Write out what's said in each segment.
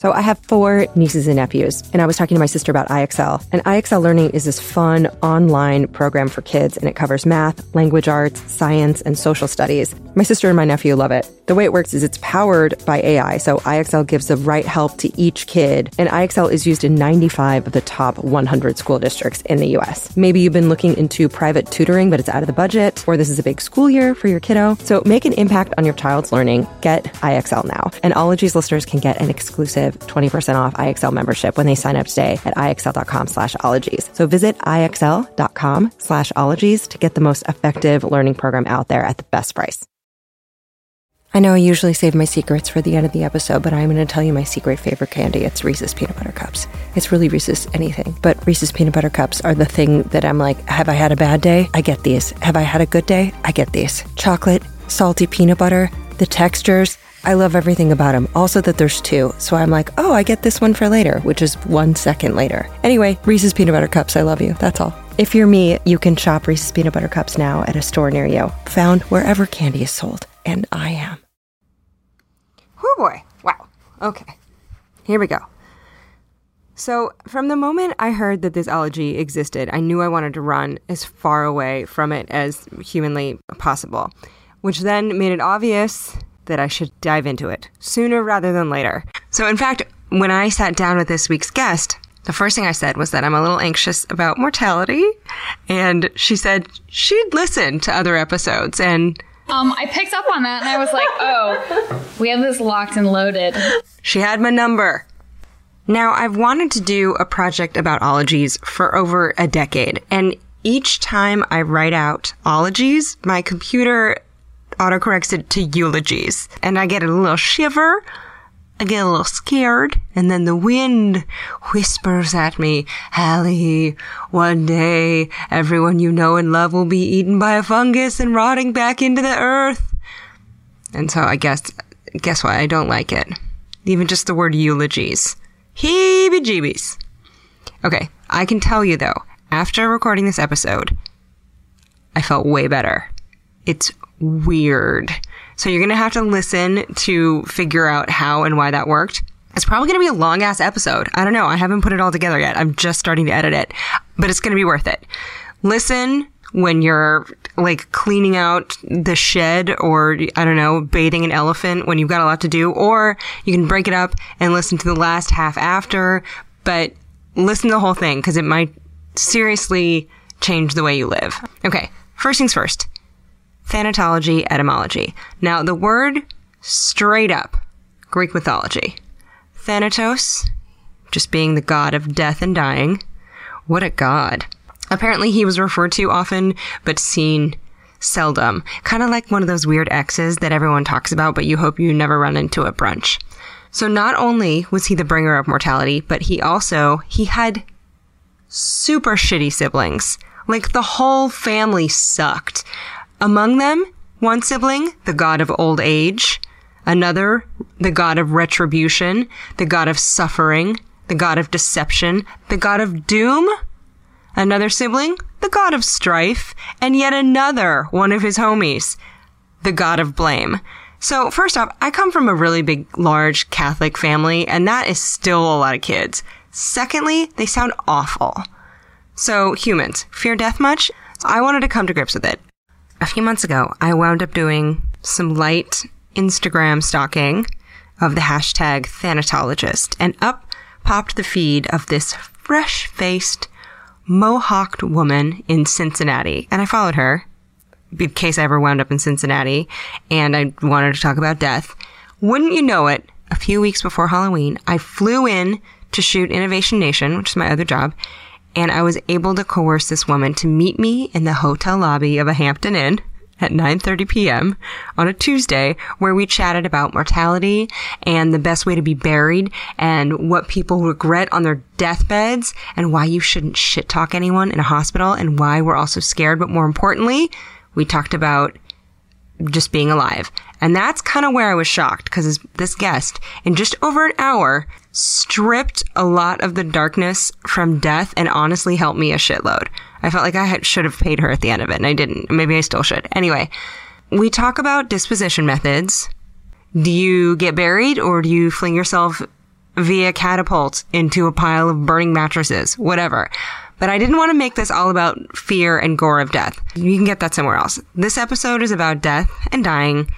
So I have four nieces and nephews, and I was talking to my sister about IXL. And IXL Learning is this fun online program for kids, and it covers math, language arts, science, and social studies. My sister and my nephew love it. The way it works is it's powered by AI, so IXL gives the right help to each kid, and IXL is used in 95 of the top 100 school districts in the US. Maybe you've been looking into private tutoring, but it's out of the budget, or this is a big school year for your kiddo. So make an impact on your child's learning. Get IXL now. And Ologies listeners can get an exclusive 20% off IXL membership when they sign up today at IXL.com slash ologies. So visit IXL.com slash ologies to get the most effective learning program out there at the best price. I know I usually save my secrets for the end of the episode, but I'm going to tell you my secret favorite candy. It's Reese's Peanut Butter Cups. It's really Reese's anything, but Reese's Peanut Butter Cups are the thing that I'm like, have I had a bad day? I get these. Have I had a good day? I get these. Chocolate, salty peanut butter, the textures. I love everything about them. Also, that there's two. So I'm like, oh, I get this one for later, which is one second later. Anyway, Reese's Peanut Butter Cups, I love you. That's all. If you're me, you can shop Reese's Peanut Butter Cups now at a store near you, found wherever candy is sold. And I am. Oh boy. Wow. Okay. Here we go. So, from the moment I heard that this ology existed, I knew I wanted to run as far away from it as humanly possible, which then made it obvious that I should dive into it sooner rather than later. So, in fact, when I sat down with this week's guest, the first thing I said was that I'm a little anxious about mortality. And she said she'd listen to other episodes and Um, I picked up on that and I was like, oh, we have this locked and loaded. She had my number. Now, I've wanted to do a project about ologies for over a decade, and each time I write out ologies, my computer autocorrects it to eulogies, and I get a little shiver. I get a little scared, and then the wind whispers at me, Hallie, one day everyone you know and love will be eaten by a fungus and rotting back into the earth. And so I guess, guess what? I don't like it. Even just the word eulogies. Heebie jeebies. Okay, I can tell you though, after recording this episode, I felt way better. It's weird. So you're gonna have to listen to figure out how and why that worked. It's probably gonna be a long ass episode. I don't know. I haven't put it all together yet. I'm just starting to edit it, but it's gonna be worth it. Listen when you're like cleaning out the shed or I don't know, bathing an elephant when you've got a lot to do, or you can break it up and listen to the last half after, but listen to the whole thing because it might seriously change the way you live. Okay. First things first. Thanatology, etymology. Now, the word straight up Greek mythology. Thanatos, just being the god of death and dying. What a god. Apparently, he was referred to often, but seen seldom. Kind of like one of those weird exes that everyone talks about, but you hope you never run into at brunch. So not only was he the bringer of mortality, but he also, he had super shitty siblings. Like the whole family sucked. Among them, one sibling, the god of old age, another, the god of retribution, the god of suffering, the god of deception, the god of doom, another sibling, the god of strife, and yet another, one of his homies, the god of blame. So first off, I come from a really big, large Catholic family, and that is still a lot of kids. Secondly, they sound awful. So humans, fear death much? I wanted to come to grips with it. A few months ago, I wound up doing some light Instagram stalking of the hashtag Thanatologist, and up popped the feed of this fresh faced, mohawked woman in Cincinnati. And I followed her in case I ever wound up in Cincinnati and I wanted to talk about death. Wouldn't you know it, a few weeks before Halloween, I flew in to shoot Innovation Nation, which is my other job, and I was able to coerce this woman to meet me in the hotel lobby of a Hampton Inn at 9:30 p.m. on a Tuesday where we chatted about mortality and the best way to be buried and what people regret on their deathbeds and why you shouldn't shit talk anyone in a hospital and why we're also scared but more importantly we talked about just being alive. And that's kind of where I was shocked because this guest, in just over an hour, stripped a lot of the darkness from death and honestly helped me a shitload. I felt like I had, should have paid her at the end of it and I didn't. Maybe I still should. Anyway, we talk about disposition methods. Do you get buried or do you fling yourself via catapult into a pile of burning mattresses, whatever. But I didn't want to make this all about fear and gore of death. You can get that somewhere else. This episode is about death and dying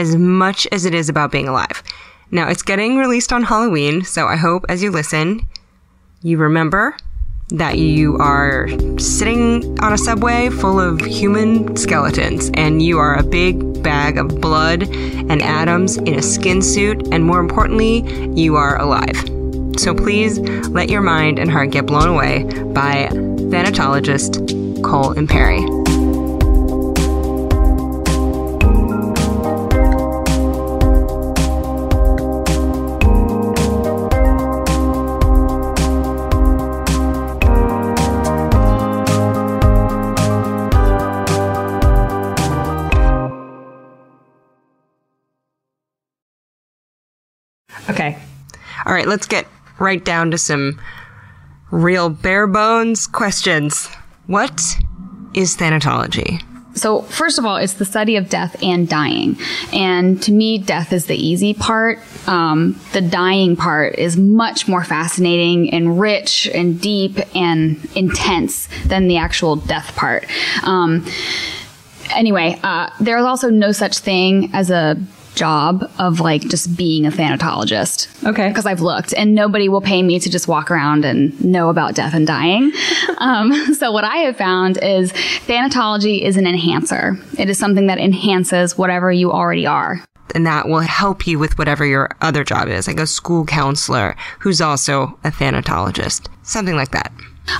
as much as it is about being alive. Now, it's getting released on Halloween, so I hope as you listen, you remember that you are sitting on a subway full of human skeletons and you are a big bag of blood and atoms in a skin suit, and more importantly, you are alive. So please let your mind and heart get blown away by thanatologist Cole Imperi. All right, let's get right down to some real bare bones questions. What is thanatology? So, first of all, it's the study of death and dying. And to me, death is the easy part. Um, the dying part is much more fascinating and rich and deep and intense than the actual death part. Um, anyway, uh, there's also no such thing as a job of like just being a thanatologist. Okay. Because I've looked and nobody will pay me to just walk around and know about death and dying. um, so what I have found is thanatology is an enhancer. It is something that enhances whatever you already are. And that will help you with whatever your other job is, like a school counselor who's also a thanatologist, something like that.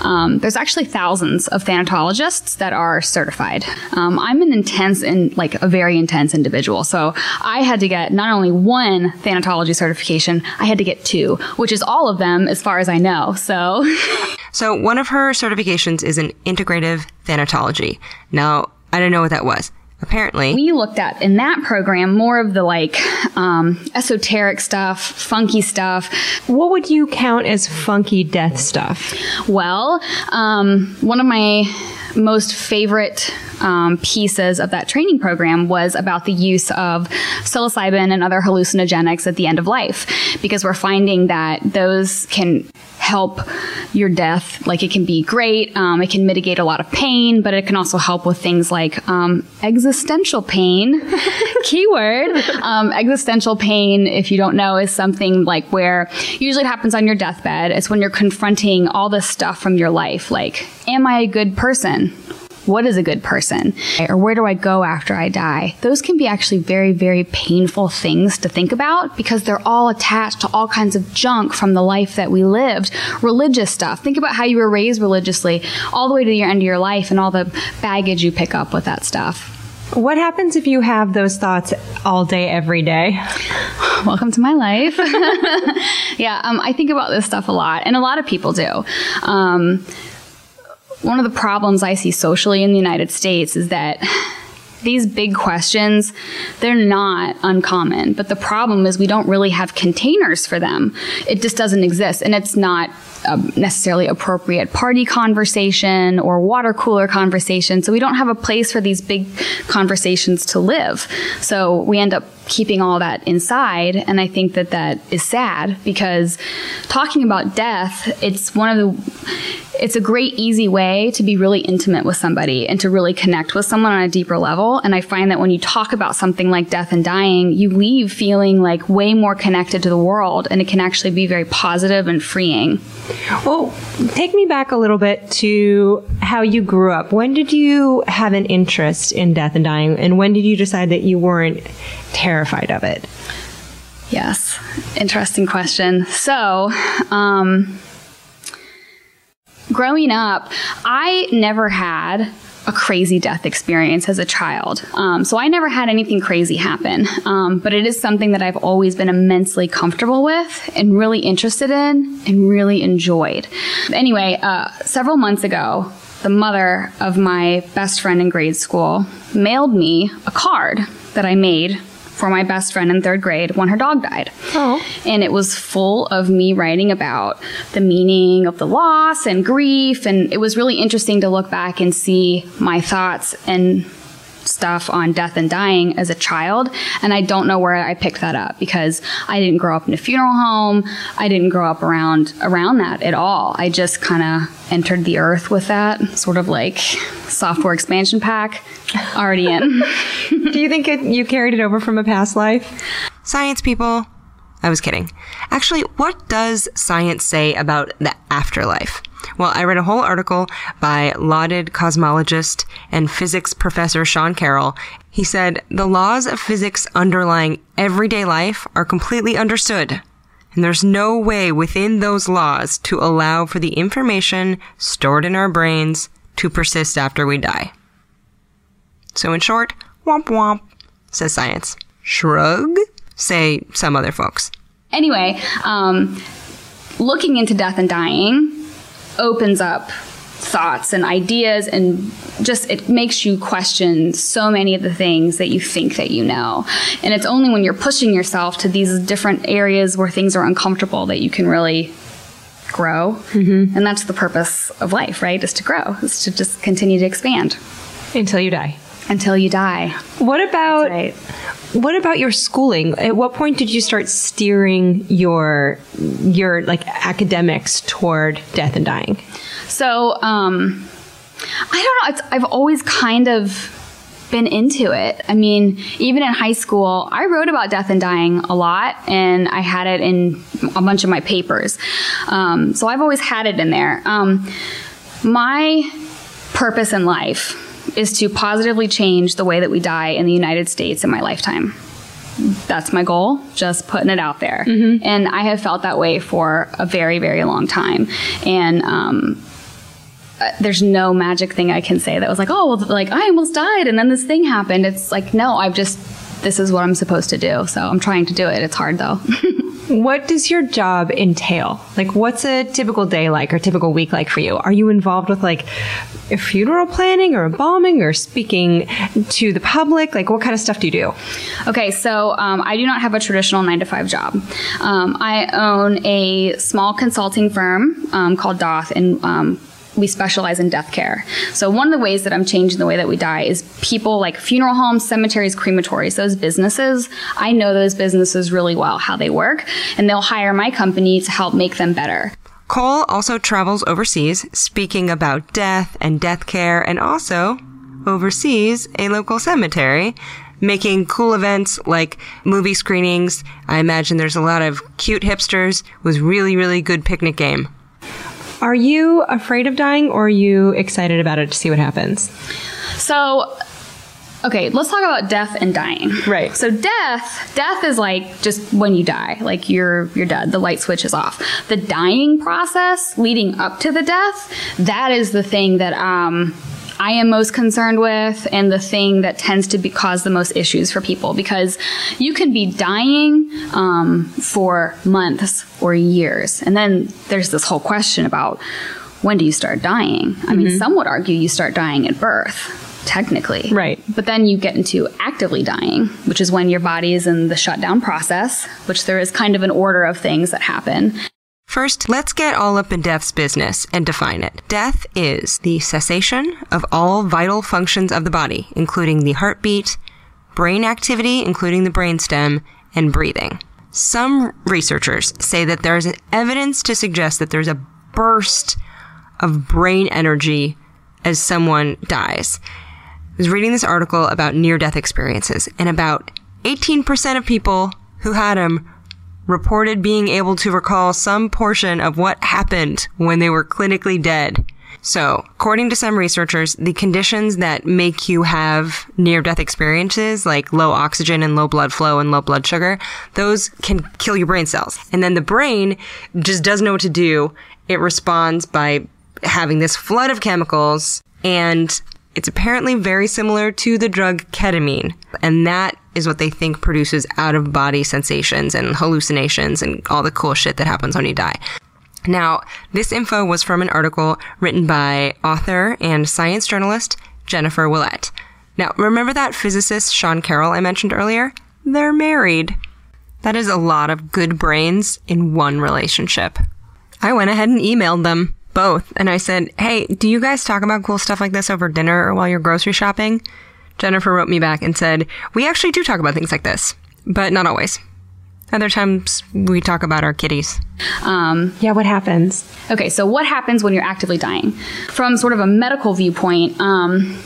Um, there's actually thousands of thanatologists that are certified. Um, I'm an intense and like a very intense individual. So I had to get not only one thanatology certification, I had to get two, which is all of them as far as I know. So. so one of her certifications is in integrative thanatology. Now, I don't know what that was apparently. We looked at in that program more of the like um, esoteric stuff, funky stuff. What would you count as funky death stuff? Well, um, one of my most favorite um, pieces of that training program was about the use of psilocybin and other hallucinogenics at the end of life because we're finding that those can help your death. Like it can be great. Um, it can mitigate a lot of pain, but it can also help with things like um, existential pain. Keyword. Um, existential pain, if you don't know, is something like where usually it happens on your deathbed. It's when you're confronting all this stuff from your life. Like, am I a good person? What is a good person? Or where do I go after I die? Those can be actually very, very painful things to think about because they're all attached to all kinds of junk from the life that we lived. Religious stuff. Think about how you were raised religiously all the way to your end of your life and all the baggage you pick up with that stuff. What happens if you have those thoughts all day, every day? Welcome to my life. yeah, um, I think about this stuff a lot, and a lot of people do. Um, one of the problems I see socially in the United States is that these big questions, they're not uncommon. But the problem is we don't really have containers for them. It just doesn't exist. And it's not necessarily appropriate party conversation or water cooler conversation. So we don't have a place for these big conversations to live. So we end up keeping all that inside. And I think that that is sad because talking about death, it's one of the, it's a great, easy way to be really intimate with somebody and to really connect with someone on a deeper level. And I find that when you talk about something like death and dying, you leave feeling like way more connected to the world and it can actually be very positive and freeing. Well, take me back a little bit to how you grew up. When did you have an interest in death and dying? And when did you decide that you weren't terrified of it? Yes, interesting question. So, um, growing up, I never had a crazy death experience as a child. Um, so I never had anything crazy happen. Um, but it is something that I've always been immensely comfortable with and really interested in and really enjoyed. Anyway, uh, several months ago, the mother of my best friend in grade school mailed me a card that I made for my best friend in third grade when her dog died. Oh. And it was full of me writing about the meaning of the loss and grief. And it was really interesting to look back and see my thoughts and stuff on death and dying as a child, and I don't know where I picked that up because I didn't grow up in a funeral home. I didn't grow up around around that at all. I just kind of entered the earth with that, sort of like software expansion pack already in. Do you think it, you carried it over from a past life? Science people. I was kidding. Actually, what does science say about the afterlife? Well, I read a whole article by lauded cosmologist and physics professor Sean Carroll. He said the laws of physics underlying everyday life are completely understood. And there's no way within those laws to allow for the information stored in our brains to persist after we die. So in short, womp womp, says science. Shrug, say some other folks. Anyway, um, looking into death and dying opens up thoughts and ideas and just it makes you question so many of the things that you think that you know. And it's only when you're pushing yourself to these different areas where things are uncomfortable that you can really grow. Mm-hmm. and that's the purpose of life right? Is to grow is to just continue to expand. Until you die until you die what about right. What about your schooling? At what point did you start steering your your like academics toward death and dying? So, um, I don't know. I've always kind of been into it. I mean, even in high school, I wrote about death and dying a lot, and I had it in a bunch of my papers. Um, so I've always had it in there. Um, my purpose in life is to positively change the way that we die in the United States in my lifetime. That's my goal, just putting it out there. Mm-hmm. And I have felt that way for a very, very long time. And, um, uh, there's no magic thing I can say that was like, oh, well, like I almost died and then this thing happened. It's like, no, I've just, this is what I'm supposed to do. So I'm trying to do it. It's hard though. What does your job entail? Like, what's a typical day like or typical week like for you? Are you involved with like a funeral planning or embalming or speaking to the public? Like, what kind of stuff do you do? Okay, so um, I do not have a traditional nine to five job. Um, I own a small consulting firm um, called Doth, and um, we specialize in death care. So one of the ways that I'm changing the way that we die is people like funeral homes, cemeteries, crematories, those businesses. I know those businesses really well, how they work, and they'll hire my company to help make them better. Cole also travels overseas, speaking about death and death care, and also oversees a local cemetery making cool events like movie screenings. I imagine there's a lot of cute hipsters with really, really good picnic game. Are you afraid of dying or are you excited about it to see what happens? So, okay, let's talk about death and dying. Right. So death, death is like just when you die, like you're you're dead. The light switch is off. The dying process leading up to the death, that is the thing that um I am most concerned with and the thing that tends to be, cause the most issues for people because you can be dying um, for months or years. And then there's this whole question about when do you start dying? I mm-hmm. mean, some would argue you start dying at birth technically. Right. But then you get into actively dying, which is when your body is in the shutdown process, which there is kind of an order of things that happen. First, let's get all up in death's business and define it. Death is the cessation of all vital functions of the body, including the heartbeat, brain activity, including the brainstem, and breathing. Some researchers say that there is evidence to suggest that there's a burst of brain energy as someone dies. I was reading this article about near death experiences, and about 18% of people who had them reported being able to recall some portion of what happened when they were clinically dead. So, according to some researchers, the conditions that make you have near death experiences, like low oxygen and low blood flow and low blood sugar, those can kill your brain cells. And then the brain just doesn't know what to do. It responds by having this flood of chemicals and it's apparently very similar to the drug ketamine. And that is what they think produces out of body sensations and hallucinations and all the cool shit that happens when you die. Now, this info was from an article written by author and science journalist Jennifer Ouellette. Now, remember that physicist Sean Carroll I mentioned earlier? They're married. That is a lot of good brains in one relationship. I went ahead and emailed them both and I said, Hey, do you guys talk about cool stuff like this over dinner or while you're grocery shopping? Jennifer wrote me back and said, We actually do talk about things like this, but not always. Other times we talk about our kitties. Um, Yeah, what happens? Okay, so what happens when you're actively dying? From sort of a medical viewpoint, um,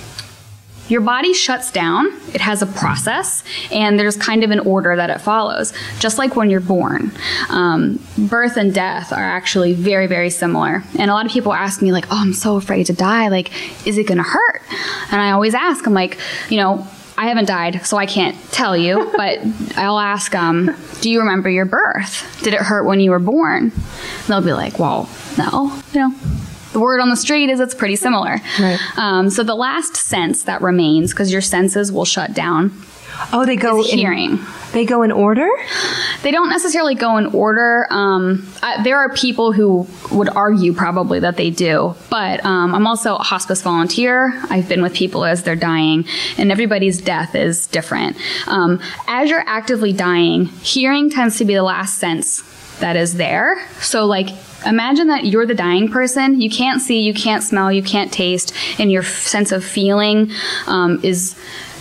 your body shuts down. It has a process, and there's kind of an order that it follows, just like when you're born. Um, birth and death are actually very, very similar. And a lot of people ask me, like, oh, I'm so afraid to die. Like, is it going to hurt? And I always ask, I'm like, you know, I haven't died, so I can't tell you, but I'll ask, um, do you remember your birth? Did it hurt when you were born? And they'll be like, well, no, you know. The word on the street is it's pretty similar. Right. Um, so the last sense that remains, because your senses will shut down, Oh, they go in, hearing. They go in order. They don't necessarily go in order. Um, I, there are people who would argue probably that they do, but um, I'm also a hospice volunteer. I've been with people as they're dying, and everybody's death is different. Um, as you're actively dying, hearing tends to be the last sense that is there. So, like, imagine that you're the dying person. You can't see, you can't smell, you can't taste, and your f- sense of feeling um, is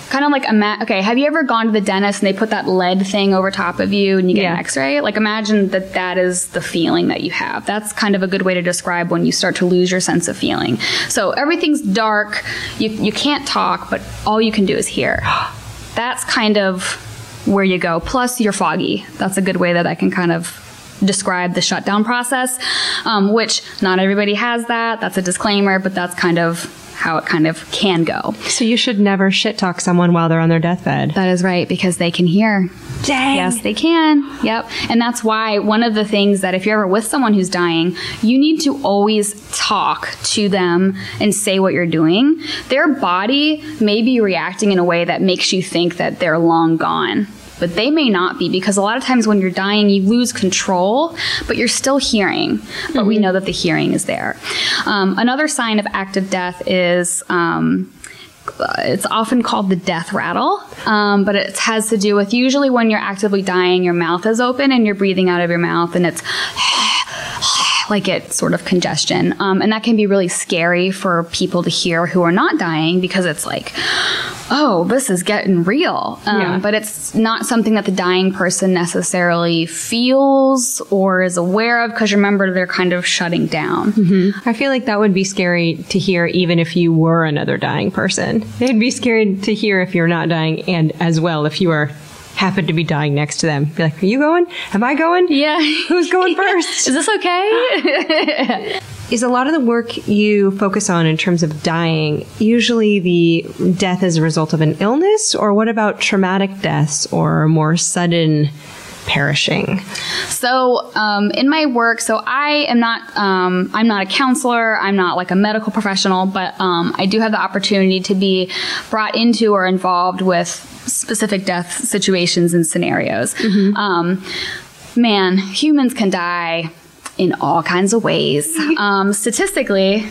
kind of like a ima- okay have you ever gone to the dentist and they put that lead thing over top of you and you get Yeah. an x-ray? Like imagine that that is the feeling that you have. That's kind of a good way to describe when you start to lose your sense of feeling. So everything's dark. You, you can't talk but all you can do is hear. That's kind of where you go. Plus you're foggy. That's a good way that i can kind of describe the shutdown process um, which not everybody has that that's a disclaimer but that's kind of how it kind of can go So you should never shit talk someone while they're on their deathbed. that is right, because they can hear. Dang. Yes, they can. Yep. And that's why one of the things that if you're ever with someone who's dying, you need to always talk to them and say what you're doing. Their body may be reacting in a way that makes you think that they're long gone. But they may not be because a lot of times when you're dying, you lose control, but you're still hearing. But we know that the hearing is there. Um, another sign of active death is um, it's often called the death rattle, um, but it has to do with usually when you're actively dying, your mouth is open and you're breathing out of your mouth, and it's like it sort of congestion. Um, and that can be really scary for people to hear who are not dying because it's like, oh, this is getting real. Um, Yeah. But it's not something that the dying person necessarily feels or is aware of because remember, they're kind of shutting down. I feel like that would be scary to hear even if you were another dying person. It'd be scary to hear if you're not dying and as well if you are happen to be dying next to them. Be like, are you going? Am I going? Yeah. Who's going first? Is this okay? Is a lot of the work you focus on in terms of dying usually the death as a result of an illness, or what about traumatic deaths or more sudden perishing? So, um, in my work, so I am not, um, I'm not a counselor. I'm not like a medical professional, but um, I do have the opportunity to be brought into or involved with specific death situations and scenarios. Um, man, humans can die in all kinds of ways. Um, statistically,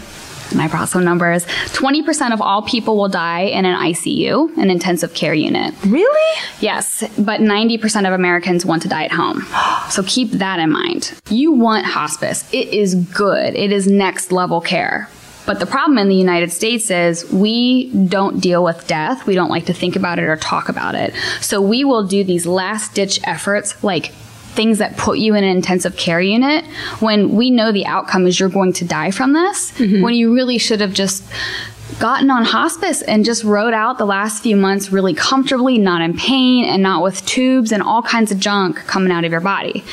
and I brought some numbers 20% of all people will die in an ICU, an intensive care unit. Really? Yes, but 90% of Americans want to die at home. So keep that in mind. You want hospice. It is good. It is next level care. But the problem in the United States is we don't deal with death. We don't like to think about it or talk about it. So we will do these last ditch efforts like things that put you in an intensive care unit when we know the outcome is you're going to die from this mm-hmm. when you really should have just gotten on hospice and just rode out the last few months really comfortably, not in pain and not with tubes and all kinds of junk coming out of your body.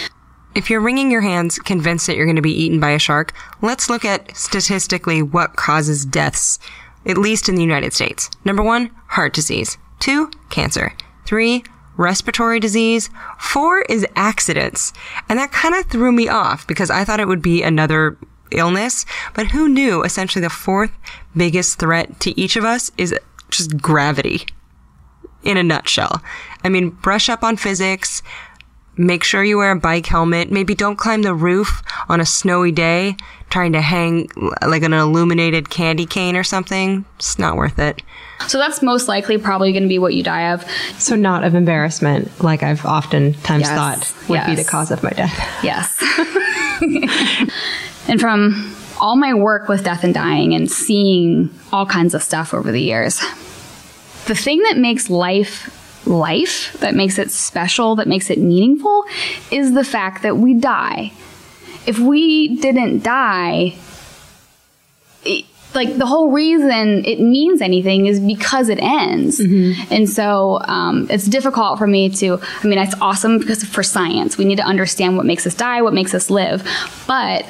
If you're wringing your hands convinced that you're going to be eaten by a shark, let's look at statistically what causes deaths, at least in the United States. Number one, heart disease. Two, cancer. Three, respiratory disease. Four is accidents. And that kind of threw me off because I thought it would be another illness, but who knew essentially the fourth biggest threat to each of us is just gravity in a nutshell. I mean, brush up on physics, make sure you wear a bike helmet, maybe don't climb the roof on a snowy day trying to hang like an illuminated candy cane or something. It's not worth it. So that's most likely probably going to be what you die of. So not of embarrassment, like I've oftentimes Yes. thought would be the cause of my death. Yes. and from all my work with death and dying and seeing all kinds of stuff over the years, the thing that makes life life, that makes it special, that makes it meaningful, is the fact that we die. If we didn't die, it, like the whole reason it means anything is because it ends. Mm-hmm. And so um, it's difficult for me to, I mean, it's awesome because for science, we need to understand what makes us die, what makes us live. But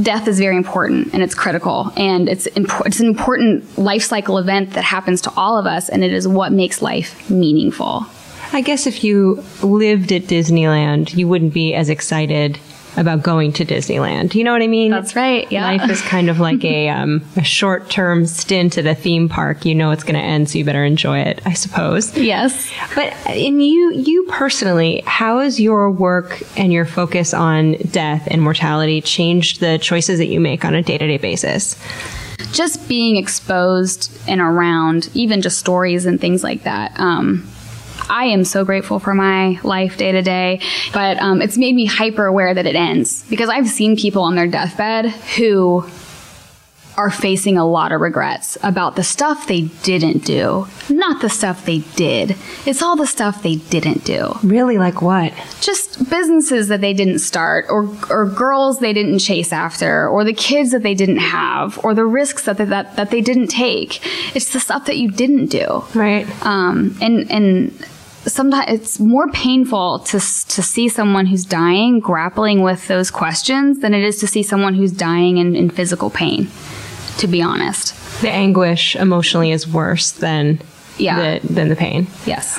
death is very important and it's critical and it's impo- it's an important life cycle event that happens to all of us and it is what makes life meaningful. I guess if you lived at Disneyland, you wouldn't be as excited about going to Disneyland. You know what I mean? That's right. Yeah. Life is kind of like a, um, a short term stint at a theme park. You know it's going to end, so you better enjoy it, I suppose. Yes. But in you, you personally, how has your work and your focus on death and mortality changed the choices that you make on a day to day basis? Just being exposed and around, even just stories and things like that. Um, I am so grateful for my life day to day, but um, it's made me hyper aware that it ends because I've seen people on their deathbed who are facing a lot of regrets about the stuff they didn't do, not the stuff they did. It's all the stuff they didn't do. Really, like what? Just businesses that they didn't start, or or girls they didn't chase after, or the kids that they didn't have, or the risks that they, that that they didn't take. It's the stuff that you didn't do. Right. Um. And and sometimes it's more painful to to see someone who's dying grappling with those questions than it is to see someone who's dying in, in physical pain. To be honest, the anguish emotionally is worse than yeah the, than the pain. Yes.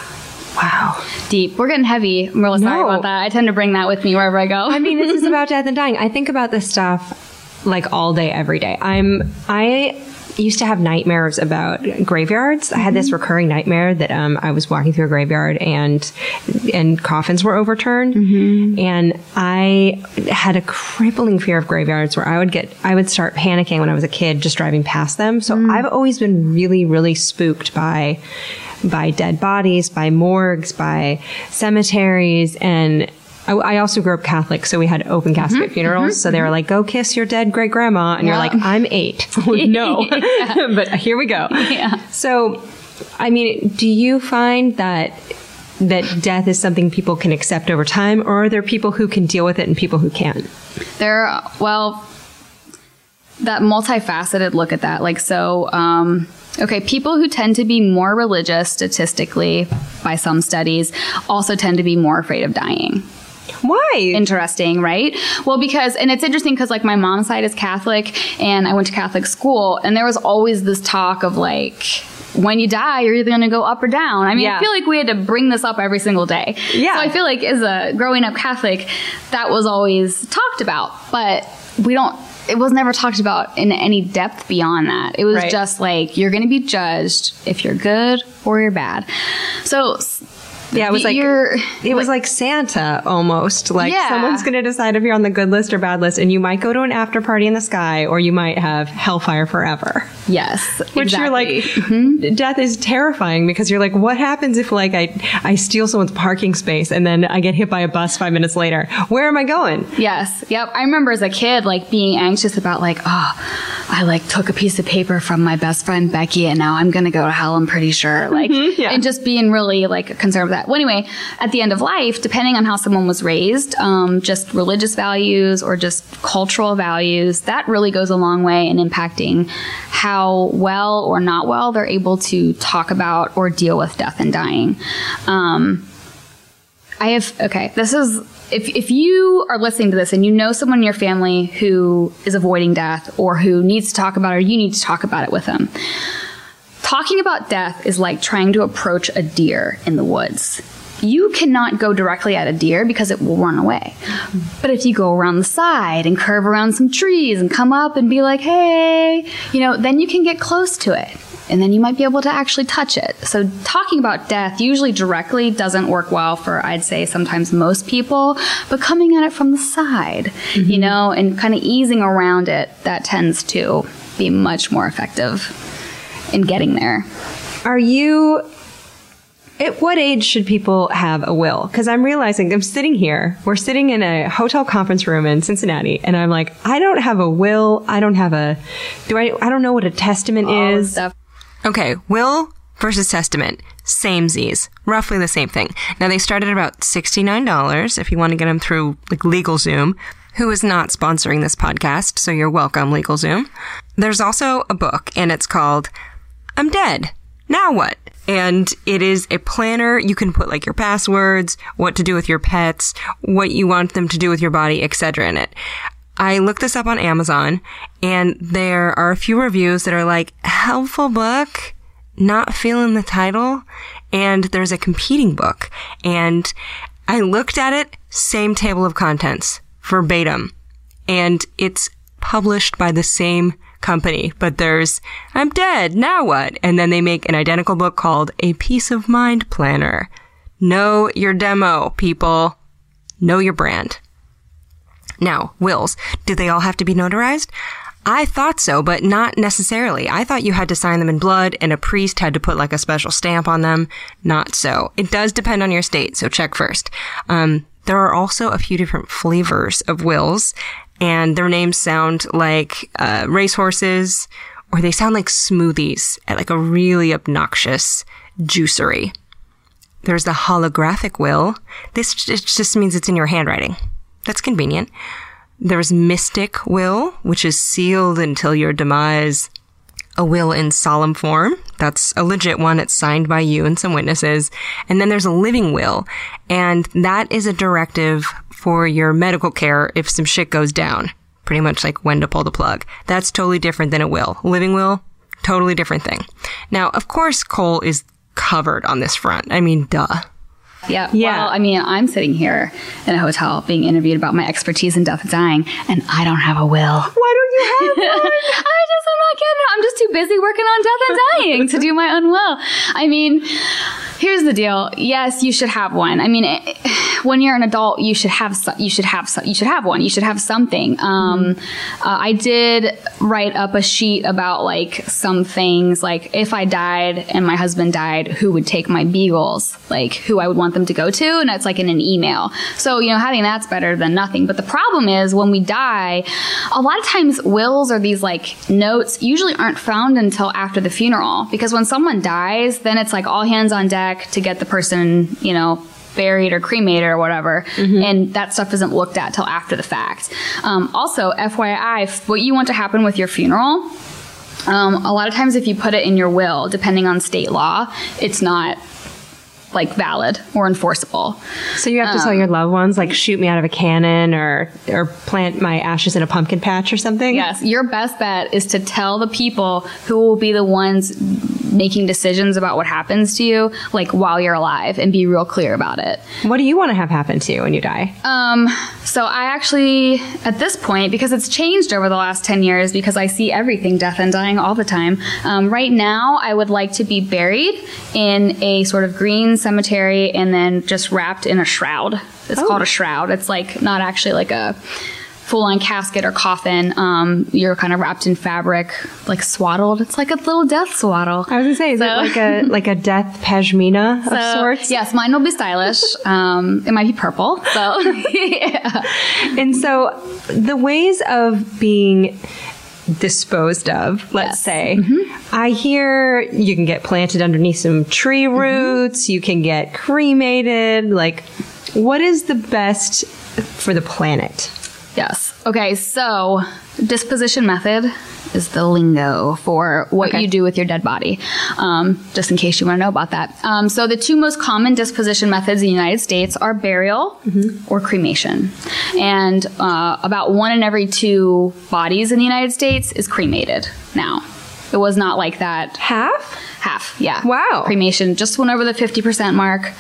Wow. Deep. We're getting heavy. I'm really sorry No. about that. I tend to bring that with me wherever I go. I mean, this is about death and dying. I think about this stuff like all day, every day. I'm, I used to have nightmares about graveyards. I had this mm-hmm. recurring nightmare that um, I was walking through a graveyard and and coffins were overturned, mm-hmm. and I had a crippling fear of graveyards where I would get I would start panicking when I was a kid just driving past them. So mm. I've always been really really spooked by by dead bodies, by morgues, by cemeteries, and I, I also grew up Catholic, so we had open casket funerals. So they were like, "Go kiss your dead great grandma," and you're like, "I'm eight. no, but here we go." Yeah. So, I mean, do you find that that death is something people can accept over time, or are there people who can deal with it and people who can't? There, well, that multifaceted look at that. Like, so, um, okay, people who tend to be more religious statistically by some studies also tend to be more afraid of dying. Why? Interesting, right? Well, because, and it's interesting because, like, my mom's side is Catholic and I went to Catholic school, and there was always this talk of, like, when you die, you're either going to go up or down. I mean, Yeah. I feel like we had to bring this up every single day. Yeah. So I feel like as a growing up Catholic, that was always talked about, but we don't. It was never talked about in any depth beyond that. It was Right. just like you're going to be judged if you're good or you're bad. So yeah, it was like you're it was like Santa almost. Like Yeah. someone's going to decide if you're on the good list or bad list, and you might go to an after party in the sky, or you might have hellfire forever. yes, Which you're like, exactly. death is terrifying because you're like, what happens if like I I steal someone's parking space and then I get hit by a bus five minutes later? Where am I going? Yes. Yep. I remember as a kid, like being anxious about like, oh, I like took a piece of paper from my best friend Becky, and now I'm gonna go to hell. I'm pretty sure. Like, yeah. and just being really like concerned with that. Well, anyway, at the end of life, depending on how someone was raised, um, just religious values or just cultural values, that really goes a long way in impacting how well or not well they're able to talk about or deal with death and dying. Um, I have okay. This is if if you are listening to this and you know someone in your family who is avoiding death or who needs to talk about it, or you need to talk about it with them. Talking about death is like trying to approach a deer in the woods. You cannot go directly at a deer because it will run away. But if you go around the side and curve around some trees and come up and be like, hey, you know, then you can get close to it. And then you might be able to actually touch it. So, talking about death usually directly doesn't work well for, I'd say, sometimes most people, but coming at it from the side, you mm-hmm. know, and kind of easing around it, that tends to be much more effective in getting there. Are you at what age should people have a will? Because I'm realizing I'm sitting here. We're sitting in a hotel conference room in Cincinnati, and I'm like, I don't have a will. I don't have a. Do I? I don't know what a testament All is. stuff. Okay, will versus Testament, same Z's, roughly the same thing. Now they start at about $69 if you want to get them through like LegalZoom, who is not sponsoring this podcast, so you're welcome, LegalZoom. There's also a book and it's called I'm Dead. Now what? And it is a planner. You can put like your passwords, what to do with your pets, what you want them to do with your body, etc. in it. I looked this up on Amazon and there are a few reviews that are like helpful book, not feeling the title. And there's a competing book and I looked at it, same table of contents, verbatim. And it's published by the same company, but there's I'm dead, now what? And then they make an identical book called A Peace of Mind Planner. Know your demo, people. Know your brand. Now, wills, do they all have to be notarized? I thought so, but not necessarily. I thought you had to sign them in blood and a priest had to put like a special stamp on them. Not so. It does depend on your state, so check first. Um, there are also a few different flavors of wills, and their names sound like uh, racehorses, or they sound like smoothies at like a really obnoxious juicery. There's the holographic will. This just means it's in your handwriting. That's convenient. There's mystic will, which is sealed until your demise. A will in solemn form. That's a legit one. It's signed by you and some witnesses. And then there's a living will. And that is a directive for your medical care if some shit goes down. Pretty much like when to pull the plug. That's totally different than a will. Living will, totally different thing. Now, of course, Cole is covered on this front. I mean, duh. Yeah. Yeah. Well, I mean, I'm sitting here in a hotel being interviewed about my expertise in death and dying, and I don't have a will. Why don't you have one? I just, I'm not kidding. I'm just too busy working on death and dying to do my own will. I mean, here's the deal. Yes, you should have one. I mean, it, when you're an adult, you should have so- you should have so- you should have one. You should have something. Um, uh, I did write up a sheet about like some things, like if I died and my husband died, who would take my beagles, like who I would want them to go to, and it's like in an email. So you know, having that's better than nothing. But the problem is when we die, a lot of times wills or these like notes usually aren't found until after the funeral because when someone dies, then it's like all hands on deck to get the person, you know, buried or cremated or whatever, and that stuff isn't looked at till after the fact. Um, also, FYI, what you want to happen with your funeral. Um, a lot of times, if you put it in your will, depending on state law, it's not like valid or enforceable. So you have to tell your loved ones, like, shoot me out of a cannon or or plant my ashes in a pumpkin patch or something. Yes, your best bet is to tell the people who will be the ones making decisions about what happens to you, like while you're alive, and be real clear about it. What do you want to have happen to you when you die? Um, so I actually, at this point, because it's changed over the last 10 years, because I see everything death and dying all the time, um, right now I would like to be buried in a sort of green cemetery and then just wrapped in a shroud. It's called a shroud. It's like not actually like a full on casket or coffin. Um, you're kind of wrapped in fabric, like swaddled. It's like a little death swaddle. I was gonna say, is it like a like a death pashmina of So, sorts? Yes, mine will be stylish. Um, it might be purple. So, yeah. And so the ways of being disposed of, let's Yes. say, mm-hmm. I hear you can get planted underneath some tree mm-hmm. roots, you can get cremated. Like, what is the best for the planet? Yes. Okay, so disposition method is the lingo for what Okay. you do with your dead body, um, just in case you want to know about that. Um, so, the two most common disposition methods in the United States are burial or cremation. And uh, about one in every two bodies in the United States is cremated now. It was not like that Half? Half, yeah. Wow. Cremation just went over the 50% mark.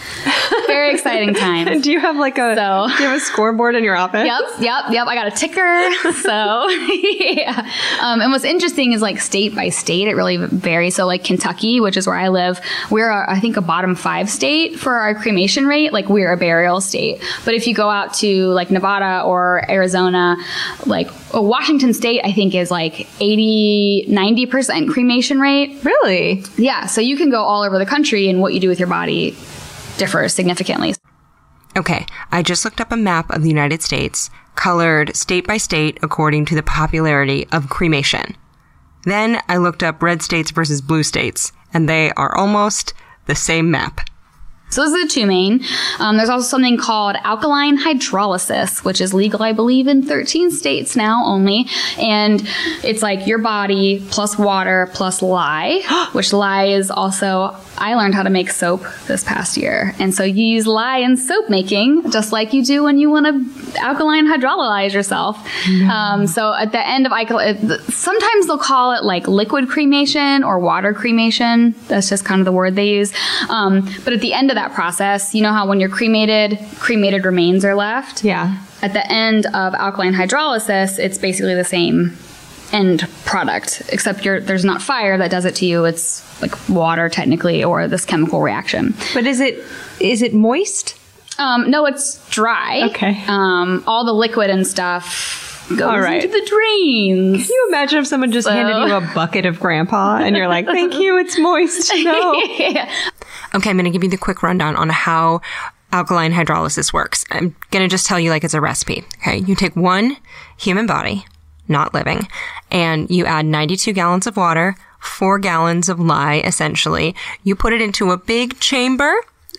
Very exciting times. Do you have like a So- do you have a scoreboard in your office? Yep, yep, yep. I got a ticker. So, yeah. Um, and what's interesting is like state by state, it really varies. So, like Kentucky, which is where I live, we're, a, I think, a bottom five state for our cremation rate. Like, we're a burial state. But if you go out to like Nevada or Arizona, like Washington state, I think is like 80, 90% cremation rate. Really? Yeah. Yeah, so, you can go all over the country, and what you do with your body differs significantly. Okay, I just looked up a map of the United States, colored state by state according to the popularity of cremation. Then I looked up red states versus blue states, and they are almost the same map. So those are the two main. Um, there's also something called alkaline hydrolysis, which is legal, I believe, in 13 states now only. And it's like your body plus water plus lye, which lye is also, I learned how to make soap this past year. And so you use lye in soap making, just like you do when you want to alkaline hydrolyze yourself. Um, so at the end of sometimes they'll call it like liquid cremation or water cremation. That's just kind of the word they use. Um, but at the end of that process, you know how when you're cremated, cremated remains are left? Yeah. At the end of alkaline hydrolysis, it's basically the same end product, except you're, there's not fire that does it to you. It's like water technically or this chemical reaction. But is it is it moist? Um, no, it's dry. Okay. Um, all the liquid and stuff goes All right. into the drains. Can you imagine if someone just handed you a bucket of grandpa and you're like, thank you, it's moist. No. Okay, I'm going to give you the quick rundown on how alkaline hydrolysis works. I'm going to just tell you like it's a recipe. Okay. You take one human body, not living, and you add 92 gallons of water, four gallons of lye, essentially. You put it into a big chamber,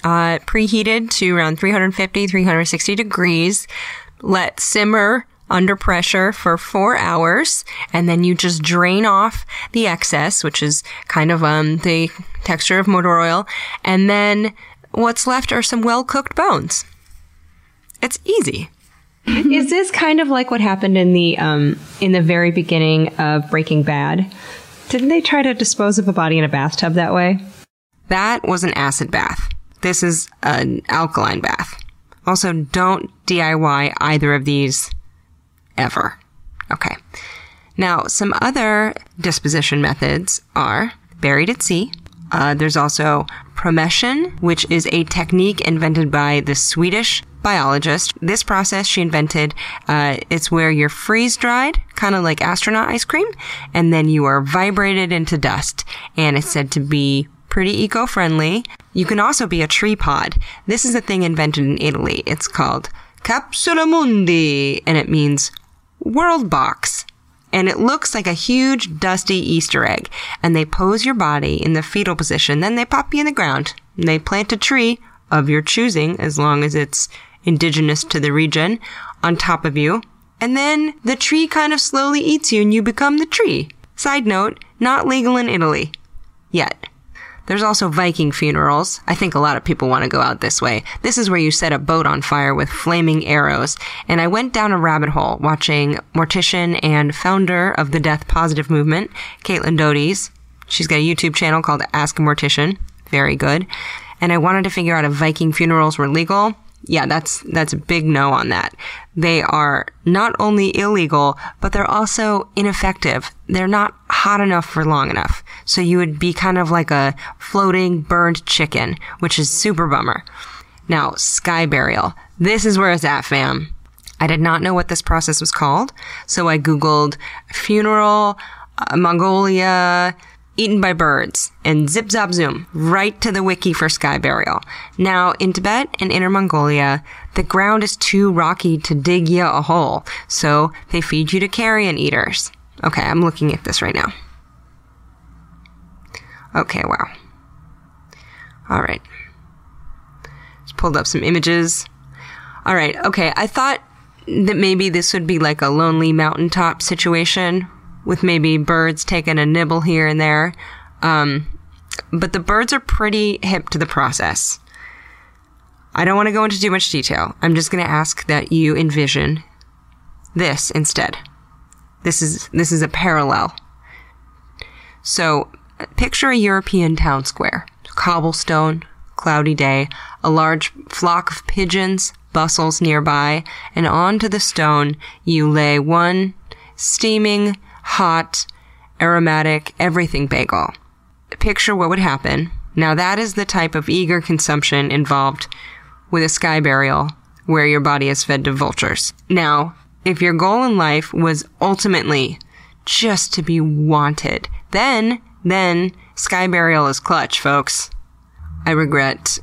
uh, preheated to around 350, 360 degrees. Let simmer under pressure for four hours, and then you just drain off the excess, which is kind of um, the texture of motor oil, and then what's left are some well cooked bones. It's easy. Is this kind of like what happened in the um, in the very beginning of Breaking Bad? Didn't they try to dispose of a body in a bathtub that way? That was an acid bath. This is an alkaline bath. Also, don't DIY either of these ever. Okay. Now, some other disposition methods are buried at sea. Uh, there's also promession, which is a technique invented by the Swedish biologist. This process she invented, uh, it's where you're freeze dried, kind of like astronaut ice cream, and then you are vibrated into dust. And it's said to be pretty eco-friendly. You can also be a tree pod. This is a thing invented in Italy. It's called Capsula Mundi, and it means world box. And it looks like a huge dusty Easter egg. And they pose your body in the fetal position, then they pop you in the ground. And they plant a tree of your choosing, as long as it's indigenous to the region, on top of you. And then the tree kind of slowly eats you and you become the tree. Side note, not legal in Italy. Yet. There's also Viking funerals. I think a lot of people want to go out this way. This is where you set a boat on fire with flaming arrows. And I went down a rabbit hole watching mortician and founder of the death positive movement, Caitlin Doughty. She's got a YouTube channel called Ask a Mortician. Very good. And I wanted to figure out if Viking funerals were legal. Yeah, that's, that's a big no on that. They are not only illegal, but they're also ineffective. They're not hot enough for long enough. So you would be kind of like a floating burned chicken, which is super bummer. Now, sky burial. This is where it's at, fam. I did not know what this process was called, so I googled funeral, uh, Mongolia, eaten by birds, and zip zap zoom right to the wiki for sky burial. Now, in Tibet and Inner Mongolia, the ground is too rocky to dig you a hole, so they feed you to carrion eaters. Okay, I'm looking at this right now. Okay, wow. All right. Just pulled up some images. All right, okay. I thought that maybe this would be like a lonely mountaintop situation with maybe birds taking a nibble here and there. Um, but the birds are pretty hip to the process. I don't want to go into too much detail. I'm just going to ask that you envision this instead. This is this is a parallel. So, picture a European town square. Cobblestone, cloudy day, a large flock of pigeons bustles nearby, and onto the stone you lay one steaming, hot, aromatic, everything bagel. Picture what would happen. Now that is the type of eager consumption involved with a sky burial where your body is fed to vultures. Now, if your goal in life was ultimately just to be wanted, then, then sky burial is clutch, folks. I regret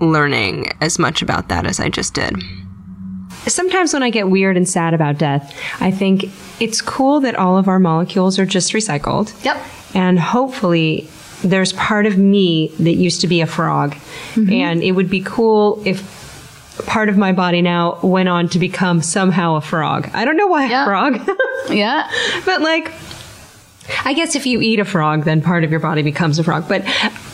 learning as much about that as I just did. Sometimes when I get weird and sad about death, I think it's cool that all of our molecules are just recycled. Yep. And hopefully there's part of me that used to be a frog, Mm-hmm. and it would be cool if part of my body now went on to become somehow a frog. I don't know why Yeah. a frog, Yeah. but like, I guess if you eat a frog, then part of your body becomes a frog. But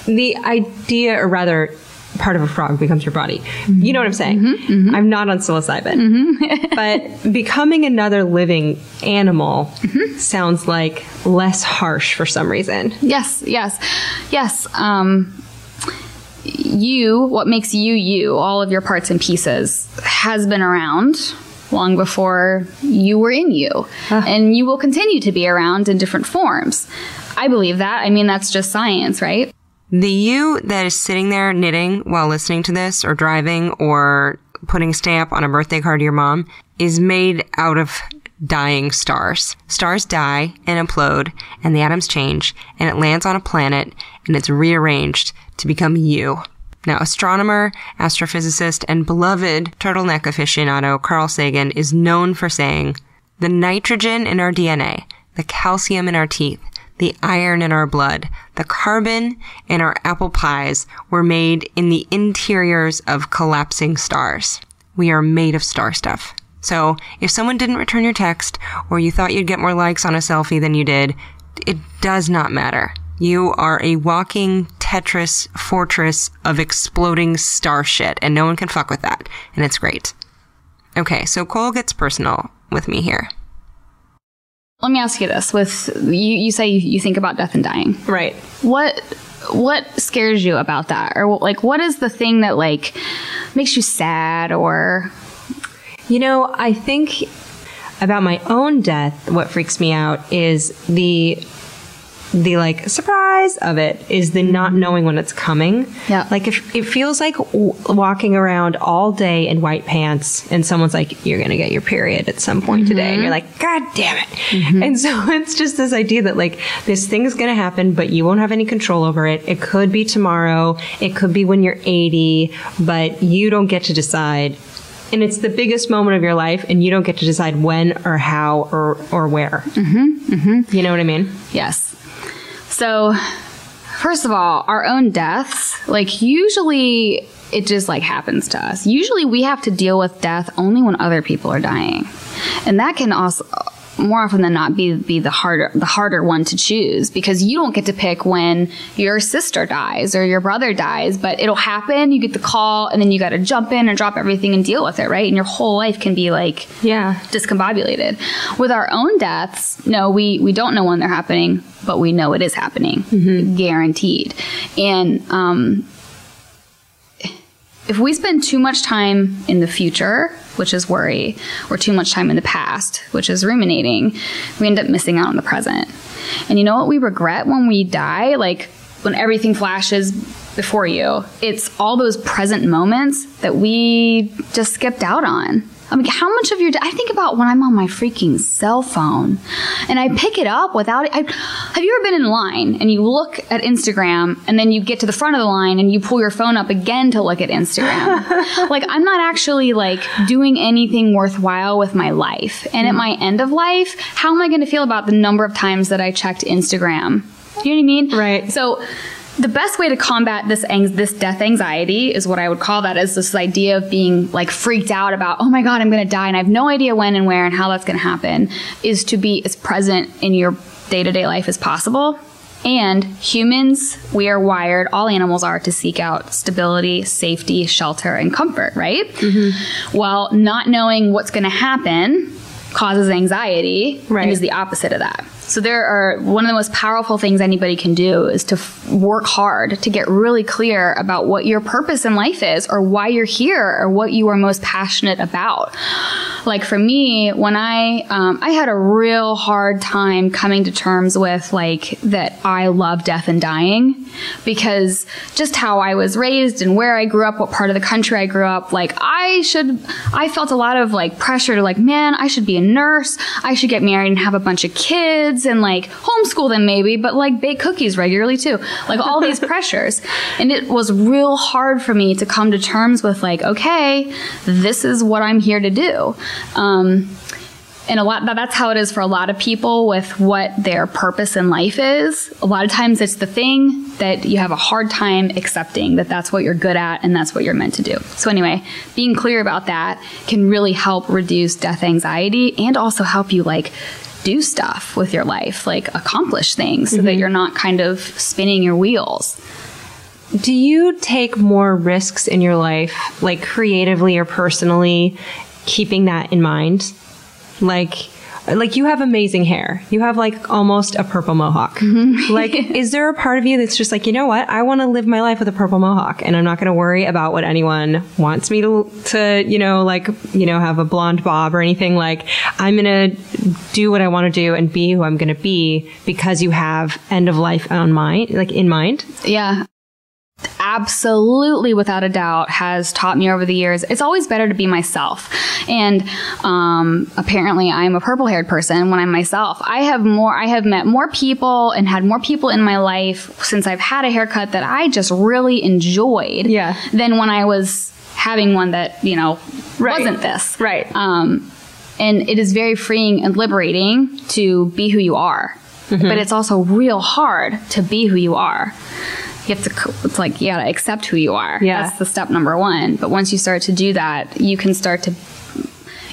the idea, or rather, part of a frog becomes your body. You know what I'm saying? Mm-hmm, mm-hmm. I'm not on psilocybin. Mm-hmm. but becoming another living animal sounds like less harsh for some reason. Yes, yes, yes. Um, you, what makes you you, all of your parts and pieces, has been around long before you were in you. Ah. And you will continue to be around in different forms. I believe that. I mean, that's just science, right? The you that is sitting there knitting while listening to this or driving or putting a stamp on a birthday card to your mom is made out of dying stars. Stars die and implode and the atoms change and it lands on a planet and it's rearranged to become you. Now, astronomer, astrophysicist, and beloved turtleneck aficionado Carl Sagan is known for saying, the nitrogen in our DNA, the calcium in our teeth, the iron in our blood, the carbon in our apple pies were made in the interiors of collapsing stars. We are made of star stuff. So if someone didn't return your text or you thought you'd get more likes on a selfie than you did, it does not matter. You are a walking Tetris fortress of exploding star shit and no one can fuck with that. And it's great. Okay, so Cole gets personal with me here. Let me ask you this: With you, you say you, you think about death and dying. Right. What what scares you about that, or like what is the thing that like makes you sad or You know, I think about my own death, what freaks me out is the the like surprise of it is the not mm-hmm. knowing when it's coming. Yeah. Like if it feels like w- walking around all day in white pants and someone's like, you're going to get your period at some point today. And you're mm-hmm. like, God damn it. Mm-hmm. And so it's just this idea that like this thing's going to happen, but you won't have any control over it. It could be tomorrow. It could be when you're 80, but you don't get to decide and it's the biggest moment of your life and you don't get to decide when or how or or where mm-hmm, you know what i mean Yes. So, first of all, our own deaths, like usually it just like happens to us. Usually we have to deal with death only when other people are dying. And that can also more often than not be be the harder the harder one to choose because you don't get to pick when your sister dies or your brother dies, but it'll happen, you get the call and then you got to jump in and drop everything and deal with it, right? And your whole life can be like yeah discombobulated. With our own deaths, no, we we don't know when they're happening, but we know it is happening, guaranteed. And um, if we spend too much time in the future, which is worry, or too much time in the past, which is ruminating, we end up missing out on the present. And you know what we regret when we die? Like when everything flashes before you, it's all those present moments that we just skipped out on. I mean, how much of your day? I think about when I'm on my freaking cell phone and I pick it up without it. I, have you ever been in line and you look at Instagram and then you get to the front of the line and you pull your phone up again to look at Instagram? like, I'm not actually like doing anything worthwhile with my life. And at mm. my end of life, how am I going to feel about the number of times that I checked Instagram? You know what I mean? Right. So, the best way to combat this ang- this death anxiety is what I would call that is this idea of being like freaked out about oh my god I'm going to die and I have no idea when and where and how that's going to happen is to be as present in your day-to-day life as possible. And humans, we are wired, all animals are, to seek out stability, safety, shelter, and comfort, right? Mm-hmm. Well, not knowing what's going to happen causes anxiety Right. and is the opposite of that. So there are one of the most powerful things anybody can do is to f- work hard to get really clear about what your purpose in life is or why you're here or what you are most passionate about. Like for me, when I um, I had a real hard time coming to terms with like that I love death and dying because just how I was raised and where I grew up, what part of the country I grew up, like I should I felt a lot of like pressure to like, man, I should be a nurse, I should get married and have a bunch of kids and like homeschool them maybe, but like bake cookies regularly too. Like all these pressures. And it was real hard for me to come to terms with like, okay, this is what I'm here to do. Um, and a lot that's how it is for a lot of people with what their purpose in life is a lot of times it's the thing that you have a hard time accepting that that's what you're good at and that's what you're meant to do so anyway being clear about that can really help reduce death anxiety and also help you like do stuff with your life like accomplish things so that mm-hmm. you're not kind of spinning your wheels Do you take more risks in your life, like creatively or personally, keeping that in mind? Like, like you have amazing hair. You have like almost a purple mohawk. Mm-hmm. like, is there a part of you that's just like, you know what? I want to live my life with a purple mohawk, and I'm not going to worry about what anyone wants me to, to, you know, like, you know, have a blonde bob or anything. Like, I'm going to do what I want to do and be who I'm going to be because you have end of life on mind, like in mind. Yeah. Absolutely, without a doubt, has taught me over the years. It's always better to be myself. And um, apparently, I'm a purple haired person when I'm myself. I have more, I have met more people and had more people in my life since I've had a haircut that I just really enjoyed Yeah. than when I was having one that, you know, Right. wasn't this. Right. Um, and it is very freeing and liberating to be who you are. Mm-hmm. But it's also real hard to be who you are. You have to, it's like, you gotta accept who you are. Yeah. That's the step number one. But once you start to do that, you can start to,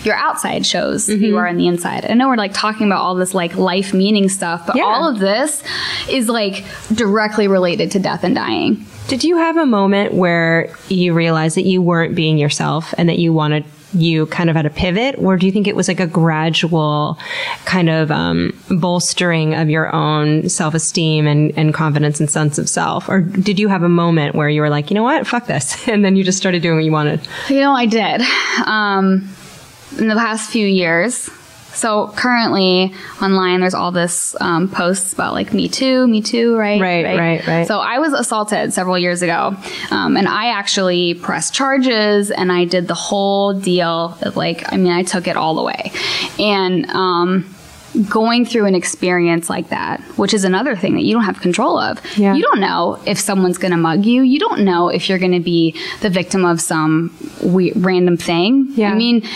your outside shows Mm-hmm. you are on the inside. I know we're like talking about all this like life meaning stuff, but Yeah. all of this is like directly related to death and dying. Did you have a moment where you realized that you weren't being yourself and that you wanted you kind of had a pivot, or do you think it was like a gradual kind of um, bolstering of your own self esteem and, and confidence and sense of self? Or did you have a moment where you were like, you know what, fuck this, and then you just started doing what you wanted? You know, I did. Um, in the past few years. So currently online, there's all this um, posts about like Me Too, Me Too, right? Right, right, right. So I was assaulted several years ago, um, and I actually pressed charges, and I did the whole deal. Of, like, I mean, I took it all the way, and um, going through an experience like that, which is another thing that you don't have control of. Yeah. You don't know if someone's going to mug you. You don't know if you're going to be the victim of some we- random thing. Yeah. I mean,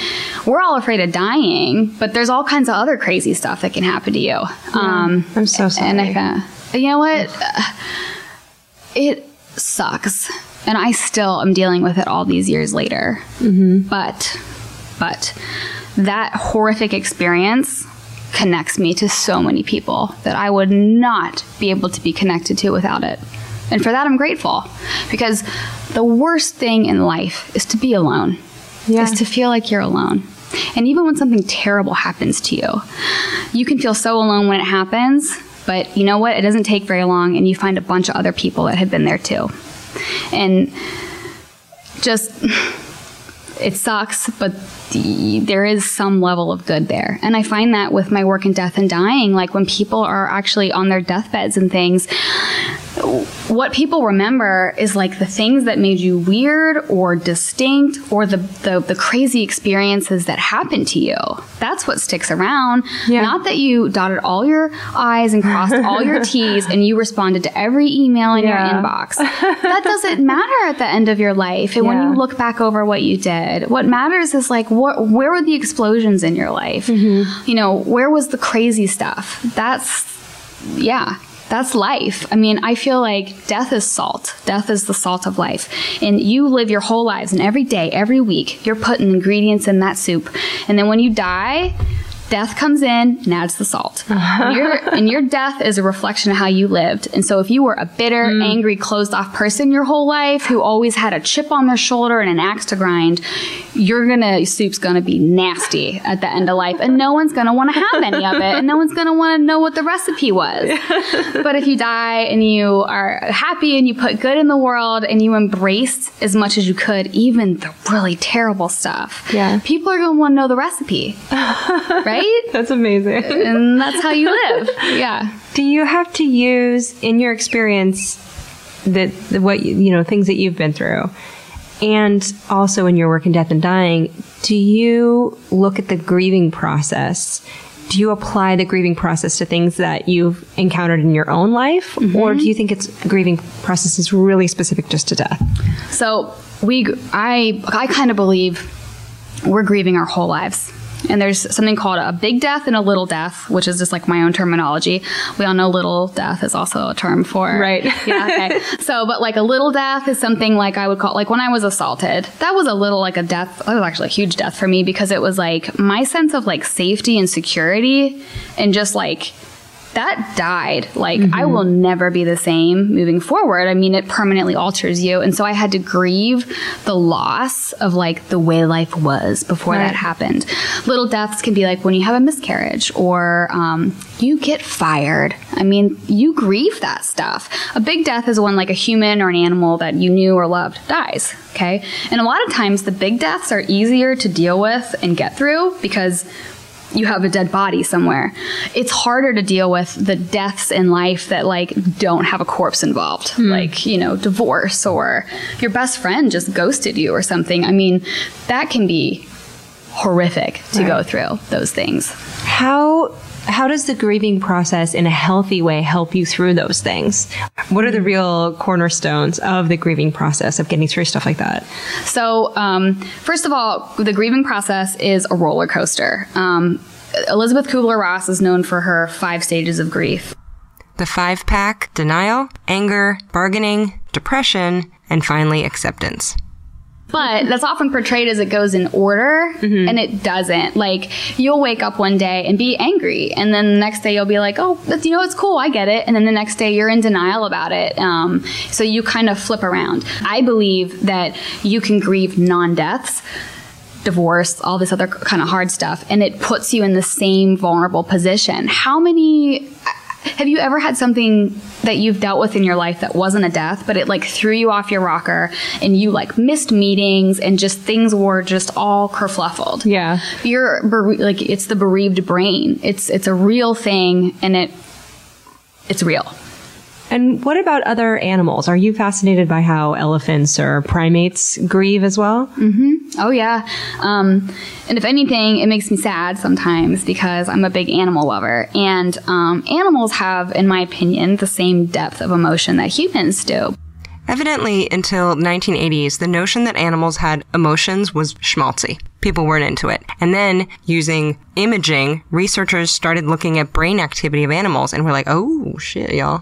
we're all afraid of dying, but there's all kinds of other crazy stuff that can happen to you. Um, I'm so sorry. and I, you know what? It sucks. And I still am dealing with it all these years later. But, but that horrific experience connects me to so many people that I would not be able to be connected to without it. And for that, I'm grateful because the worst thing in life is to be alone, Yeah. is to feel like you're alone. And even when something terrible happens to you, you can feel so alone when it happens, but you know what? It doesn't take very long, and you find a bunch of other people that have been there too. And just it sucks, but there is some level of good there. And I find that with my work in death and dying, like when people are actually on their deathbeds and things, what people remember is like the things that made you weird or distinct or the, the, the crazy experiences that happened to you. That's what sticks around. Yeah. Not that you dotted all your I's and crossed all your T's and you responded to every email in Yeah. your inbox. That doesn't matter at the end of your life. And when you look back over what you did, what matters is like, what, where were the explosions in your life? Mm-hmm. You know, where was the crazy stuff? That's, yeah, that's life. I mean, I feel like death is salt. Death is the salt of life. And you live your whole lives, and every day, every week, you're putting ingredients in that soup. And then when you die, death comes in and adds the salt. And your, and your death is a reflection of how you lived. And so if you were a bitter, mm. angry, closed off person your whole life who always had a chip on their shoulder and an axe to grind, you're gonna, soup's gonna be nasty at the end of life. And no one's gonna wanna have any of it. And no one's gonna wanna know what the recipe was. but if you die and you are happy and you put good in the world and you embraced as much as you could, even the really terrible stuff, Yeah. people are gonna wanna know the recipe. right? That's amazing. and that's how you live. Yeah. Do you have to use in your experience that the, what you, you know things that you've been through, and also in your work in death and dying? Do you look at the grieving process? Do you apply the grieving process to things that you've encountered in your own life, mm-hmm. or do you think it's grieving process is really specific just to death? So we, I, I kind of believe we're grieving our whole lives. And there's something called a big death and a little death, which is just like my own terminology. We all know little death is also a term for. Right. yeah. Okay. So, but like a little death is something like I would call, like when I was assaulted, that was a little like a death. That was actually a huge death for me because it was like my sense of like safety and security and just like, that died. Like, mm-hmm. I will never be the same moving forward. I mean, it permanently alters you. And so I had to grieve the loss of like the way life was before right. that happened. Little deaths can be like when you have a miscarriage or um, you get fired. I mean, you grieve that stuff. A big death is when like a human or an animal that you knew or loved dies. Okay. And a lot of times the big deaths are easier to deal with and get through because you have a dead body somewhere. It's harder to deal with the deaths in life that like don't have a corpse involved, mm. like, you know, divorce or your best friend just ghosted you or something. I mean, that can be horrific to right. go through those things. How how does the grieving process in a healthy way help you through those things? What are the real cornerstones of the grieving process of getting through stuff like that? So, um, first of all, the grieving process is a roller coaster. Um, Elisabeth Kubler Ross is known for her five stages of grief. The five pack denial, anger, bargaining, depression, and finally acceptance. But that's often portrayed as it goes in order, mm-hmm. and it doesn't. Like, you'll wake up one day and be angry, and then the next day you'll be like, oh, you know, it's cool, I get it. And then the next day you're in denial about it. Um, so you kind of flip around. I believe that you can grieve non deaths divorce, all this other kind of hard stuff, and it puts you in the same vulnerable position. How many have you ever had something that you've dealt with in your life that wasn't a death, but it like threw you off your rocker and you like missed meetings and just things were just all kerfluffled? Yeah. You're bere- like, it's the bereaved brain. It's, it's a real thing and it, it's real. And what about other animals? Are you fascinated by how elephants or primates grieve as well? Mm-hmm. Oh, yeah. Um, and if anything, it makes me sad sometimes because I'm a big animal lover. And um, animals have, in my opinion, the same depth of emotion that humans do. Evidently, until 1980s, the notion that animals had emotions was schmaltzy. People weren't into it. And then, using imaging, researchers started looking at brain activity of animals and were like, oh, shit, y'all.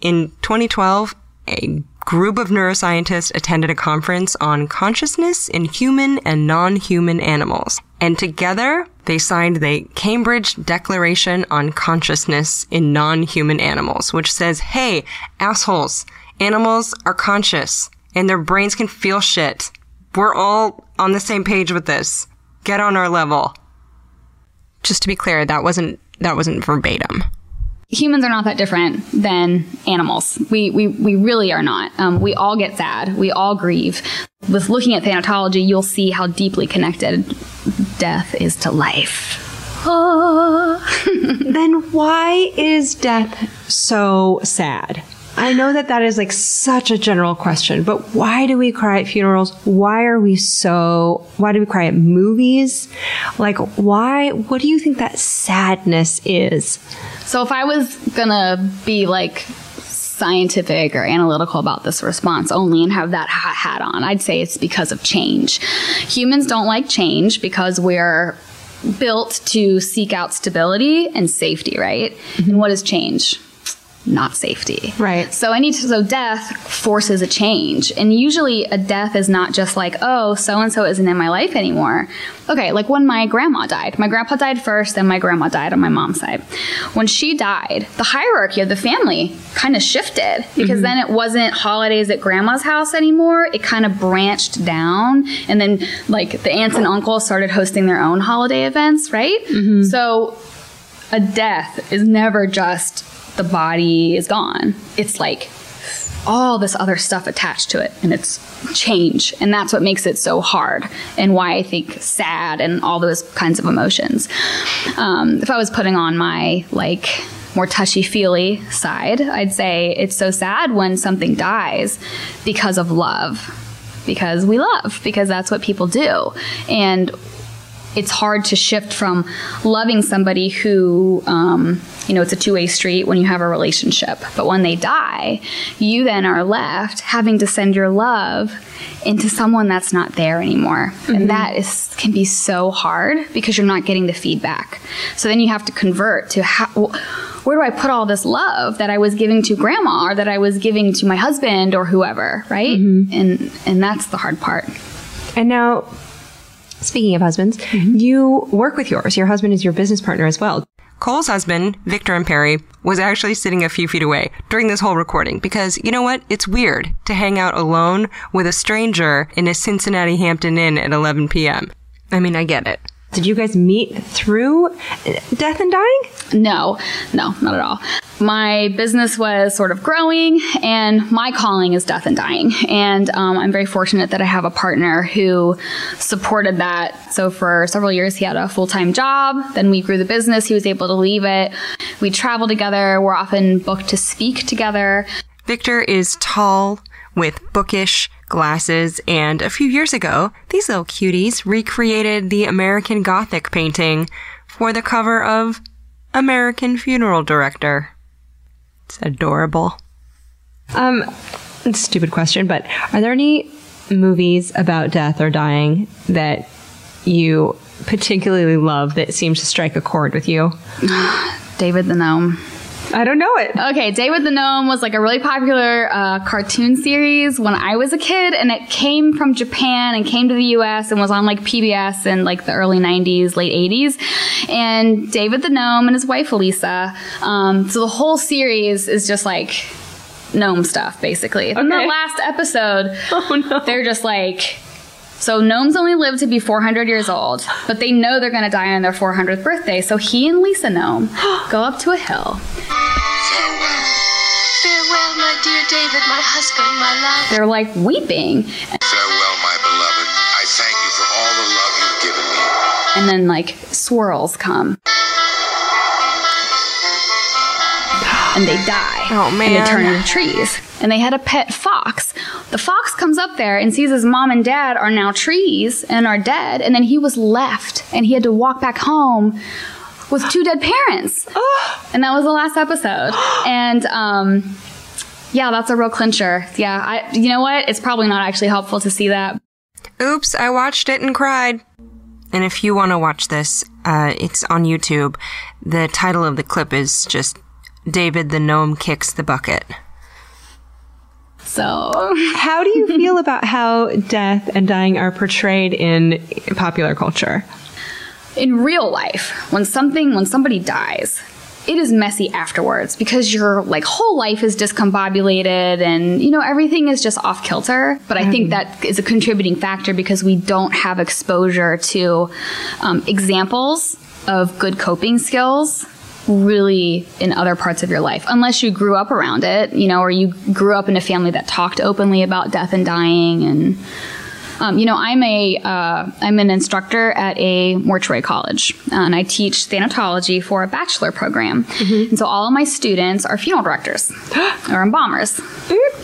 In 2012, a group of neuroscientists attended a conference on consciousness in human and non-human animals. And together, they signed the Cambridge Declaration on Consciousness in Non-Human Animals, which says, hey, assholes, animals are conscious and their brains can feel shit. We're all on the same page with this. Get on our level. Just to be clear, that wasn't that wasn't verbatim humans are not that different than animals. We, we, we really are not. Um, we all get sad. We all grieve. With looking at thanatology, you'll see how deeply connected death is to life. then why is death so sad? I know that that is like such a general question, but why do we cry at funerals? Why are we so, why do we cry at movies? Like, why, what do you think that sadness is? So if I was gonna be like scientific or analytical about this response only and have that hat on, I'd say it's because of change. Humans don't like change because we're built to seek out stability and safety, right? Mm-hmm. And what is change? Not safety. Right. So any so death forces a change. And usually a death is not just like, oh, so and so isn't in my life anymore. Okay, like when my grandma died. My grandpa died first, then my grandma died on my mom's side. When she died, the hierarchy of the family kind of shifted because mm-hmm. then it wasn't holidays at grandma's house anymore. It kind of branched down and then like the aunts and uncles started hosting their own holiday events, right? Mm-hmm. So a death is never just the body is gone. It's like all this other stuff attached to it and it's change. And that's what makes it so hard and why I think sad and all those kinds of emotions. Um, if I was putting on my like more touchy feely side, I'd say it's so sad when something dies because of love. Because we love, because that's what people do. And it's hard to shift from loving somebody who, um, you know, it's a two way street when you have a relationship. But when they die, you then are left having to send your love into someone that's not there anymore. And that is can be so hard because you're not getting the feedback. So then you have to convert to how where do I put all this love that I was giving to grandma or that I was giving to my husband or whoever, right? And and that's the hard part. And now, speaking of husbands, mm-hmm. you work with yours. Your husband is your business partner as well. Cole's husband, Victor Imperi, was actually sitting a few feet away during this whole recording because you know what? It's weird to hang out alone with a stranger in a Cincinnati Hampton Inn at 11 p.m. I mean, I get it. Did you guys meet through death and dying? No, no, not at all. My business was sort of growing, and my calling is death and dying. And um, I'm very fortunate that I have a partner who supported that. So for several years, he had a full time job. Then we grew the business. He was able to leave it. We travel together. We're often booked to speak together. Victor is tall with bookish glasses, and a few years ago, these little cuties recreated the American Gothic painting for the cover of American Funeral Director. It's adorable. Um, stupid question, but are there any movies about death or dying that you particularly love that seems to strike a chord with you? David the Gnome. I don't know it. Okay, David the Gnome was like a really popular uh, cartoon series when I was a kid, and it came from Japan and came to the US and was on like PBS in like the early 90s, late 80s. And David the Gnome and his wife Elisa. Um, so the whole series is just like gnome stuff, basically. In the last episode, Oh no. they're just like, so gnomes only live to be 400 years old, but they know they're going to die on their 400th birthday. So he and Lisa Gnome go up to a hill. Farewell. Farewell, my dear David, my husband, my love. They're like weeping, Farewell, my beloved. I thank you for all the love you've given me. and then like swirls come. And they die. Oh, And man. they turn into trees. And they had a pet fox. The fox comes up there and sees his mom and dad are now trees and are dead. And then he was left and he had to walk back home with two dead parents. and that was the last episode. And um, yeah, that's a real clincher. Yeah, I, you know what? It's probably not actually helpful to see that. Oops, I watched it and cried. And if you want to watch this, uh, it's on YouTube. The title of the clip is just David the Gnome Kicks the Bucket. So How do you feel about how death and dying are portrayed in popular culture? in real life, when something when somebody dies, it is messy afterwards because your like whole life is discombobulated and you know everything is just off kilter. But I think that is a contributing factor because we don't have exposure to um, examples of good coping skills really in other parts of your life unless you grew up around it you know or you grew up in a family that talked openly about death and dying and um, you know, I'm a uh, I'm an instructor at a mortuary college, uh, and I teach thanatology for a bachelor program. And so all of my students are funeral directors or embalmers.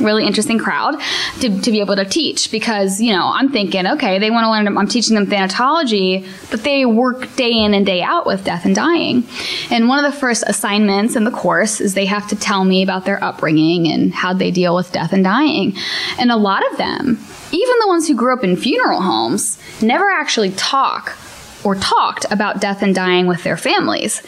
Really interesting crowd to, to be able to teach because you know I'm thinking, okay, they want to learn. I'm teaching them thanatology, but they work day in and day out with death and dying. And one of the first assignments in the course is they have to tell me about their upbringing and how they deal with death and dying. And a lot of them even the ones who grew up in funeral homes never actually talk or talked about death and dying with their families.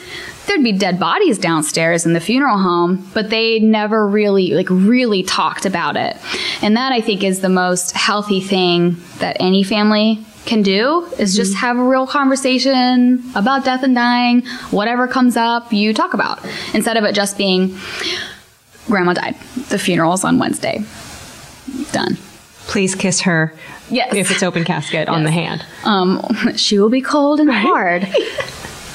There'd be dead bodies downstairs in the funeral home, but they never really, like, really talked about it. And that I think is the most healthy thing that any family can do is just mm-hmm. have a real conversation about death and dying. Whatever comes up, you talk about instead of it just being, Grandma died. The funeral's on Wednesday. Done. Please kiss her Yes. if it's open casket on the hand. Um, she will be cold and hard,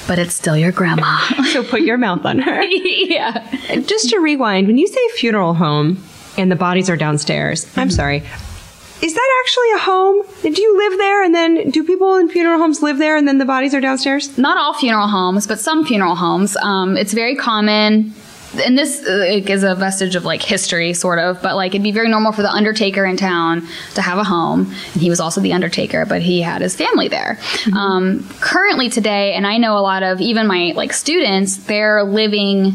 but it's still your grandma. So put your mouth on her. yeah. Just to rewind, when you say funeral home and the bodies are downstairs, I'm sorry. Is that actually a home? Do you live there and then do people in funeral homes live there and then the bodies are downstairs? Not all funeral homes, but some funeral homes. Um, it's very common and this uh, is a vestige of like history, sort of, but like it'd be very normal for the undertaker in town to have a home. And he was also the undertaker, but he had his family there. Um, currently today, and I know a lot of even my like students, they're living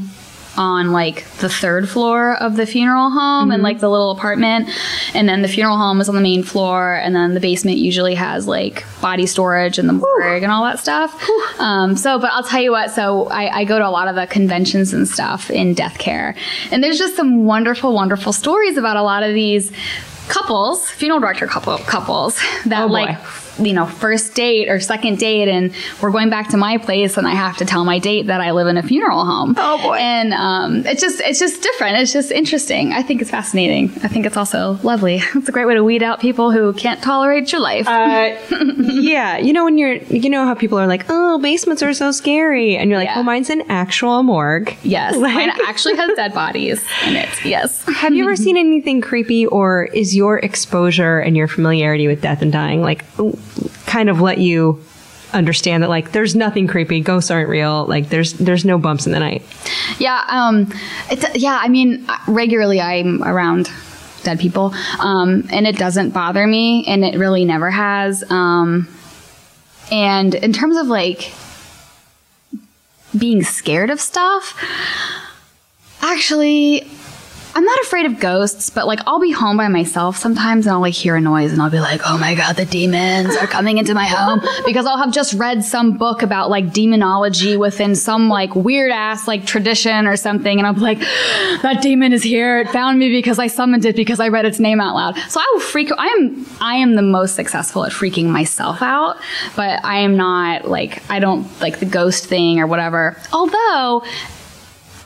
on like the third floor of the funeral home and like the little apartment. And then the funeral home is on the main floor and then the basement usually has like body storage and the morgue and all that stuff. Um, so but i'll tell you what so I, I go to a lot of the conventions and stuff in death care. And there's just some wonderful wonderful stories about a lot of these couples funeral director couple couples that Oh, like you know, first date or second date, and we're going back to my place, and I have to tell my date that I live in a funeral home. Oh, boy. And um, it's just it's just different. It's just interesting. I think it's fascinating. I think it's also lovely. It's a great way to weed out people who can't tolerate your life. Uh, yeah, you know when you're, you know how people are like, "Oh, basements are so scary," and you're like, Yeah. "Oh, mine's an actual morgue." yes, like- mine actually has dead bodies in it. Yes. Have you ever seen anything creepy, or is your exposure and your familiarity with death and dying like kind of let you understand that like there's nothing creepy, ghosts aren't real, like there's there's no bumps in the night. Yeah, um, it's, yeah. I mean, regularly I'm around dead people, um, and it doesn't bother me, and it really never has. Um, and in terms of like being scared of stuff, actually. I'm not afraid of ghosts, but like I'll be home by myself sometimes and I'll like hear a noise and I'll be like, oh my God, the demons are coming into my home because I'll have just read some book about like demonology within some like weird ass like tradition or something. And I'll be like, that demon is here. It found me because I summoned it because I read its name out loud. So I will freak. I am, I am the most successful at freaking myself out, but I am not like, I don't like the ghost thing or whatever. Although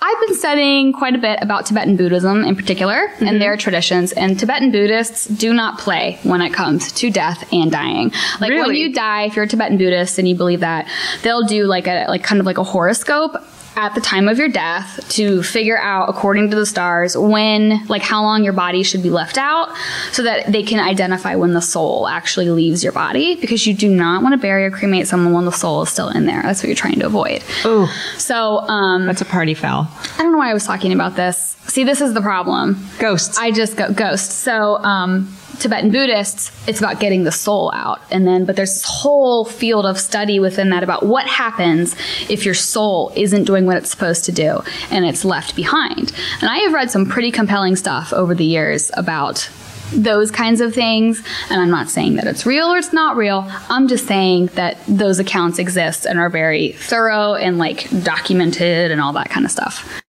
I've been studying quite a bit about Tibetan Buddhism in particular and mm-hmm. their traditions. And Tibetan Buddhists do not play when it comes to death and dying. Like when you die, if you're a Tibetan Buddhist and you believe that, they'll do like a like kind of like a horoscope at the time of your death to figure out according to the stars when like how long your body should be left out so that they can identify when the soul actually leaves your body because you do not want to bury or cremate someone when the soul is still in there that's what you're trying to avoid Ooh, so um that's a party foul. I don't know why I was talking about this. See, this is the problem. Ghosts. I just go ghost. So, um, Tibetan Buddhists, it's about getting the soul out. And then, but there's this whole field of study within that about what happens if your soul isn't doing what it's supposed to do and it's left behind. And I have read some pretty compelling stuff over the years about those kinds of things. And I'm not saying that it's real or it's not real. I'm just saying that those accounts exist and are very thorough and like documented and all that kind of stuff.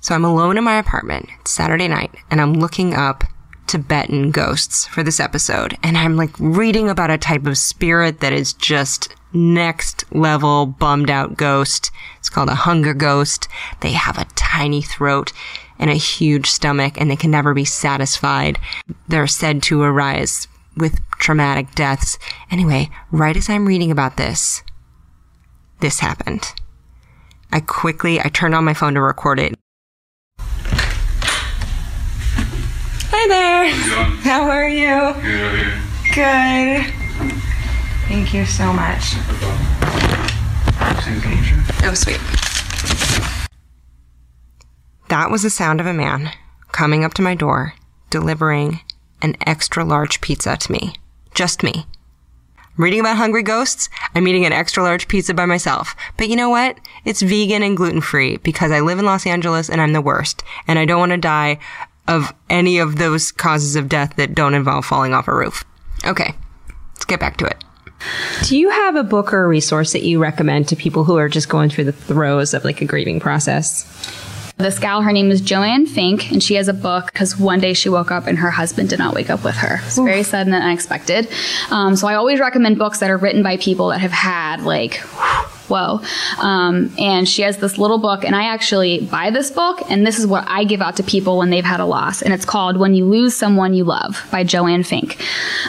So I'm alone in my apartment. It's Saturday night, and I'm looking up Tibetan ghosts for this episode. And I'm like reading about a type of spirit that is just next level bummed out ghost. It's called a hunger ghost. They have a tiny throat and a huge stomach, and they can never be satisfied. They're said to arise with traumatic deaths. Anyway, right as I'm reading about this, this happened. I quickly, I turned on my phone to record it. Hi there. How are you? Good. Thank you so much. Oh, sweet. That was the sound of a man coming up to my door, delivering an extra large pizza to me. Just me. I'm reading about hungry ghosts. I'm eating an extra large pizza by myself. But you know what? It's vegan and gluten free because I live in Los Angeles and I'm the worst. And I don't want to die of any of those causes of death that don't involve falling off a roof. Okay, let's get back to it. Do you have a book or a resource that you recommend to people who are just going through the throes of like a grieving process? This gal, her name is Joanne Fink, and she has a book because one day she woke up and her husband did not wake up with her. It's very sudden and unexpected. Um, so I always recommend books that are written by people that have had like, whoa. Um, and she has this little book, and I actually buy this book, and this is what I give out to people when they've had a loss, and it's called "When You Lose Someone You Love" by Joanne Fink.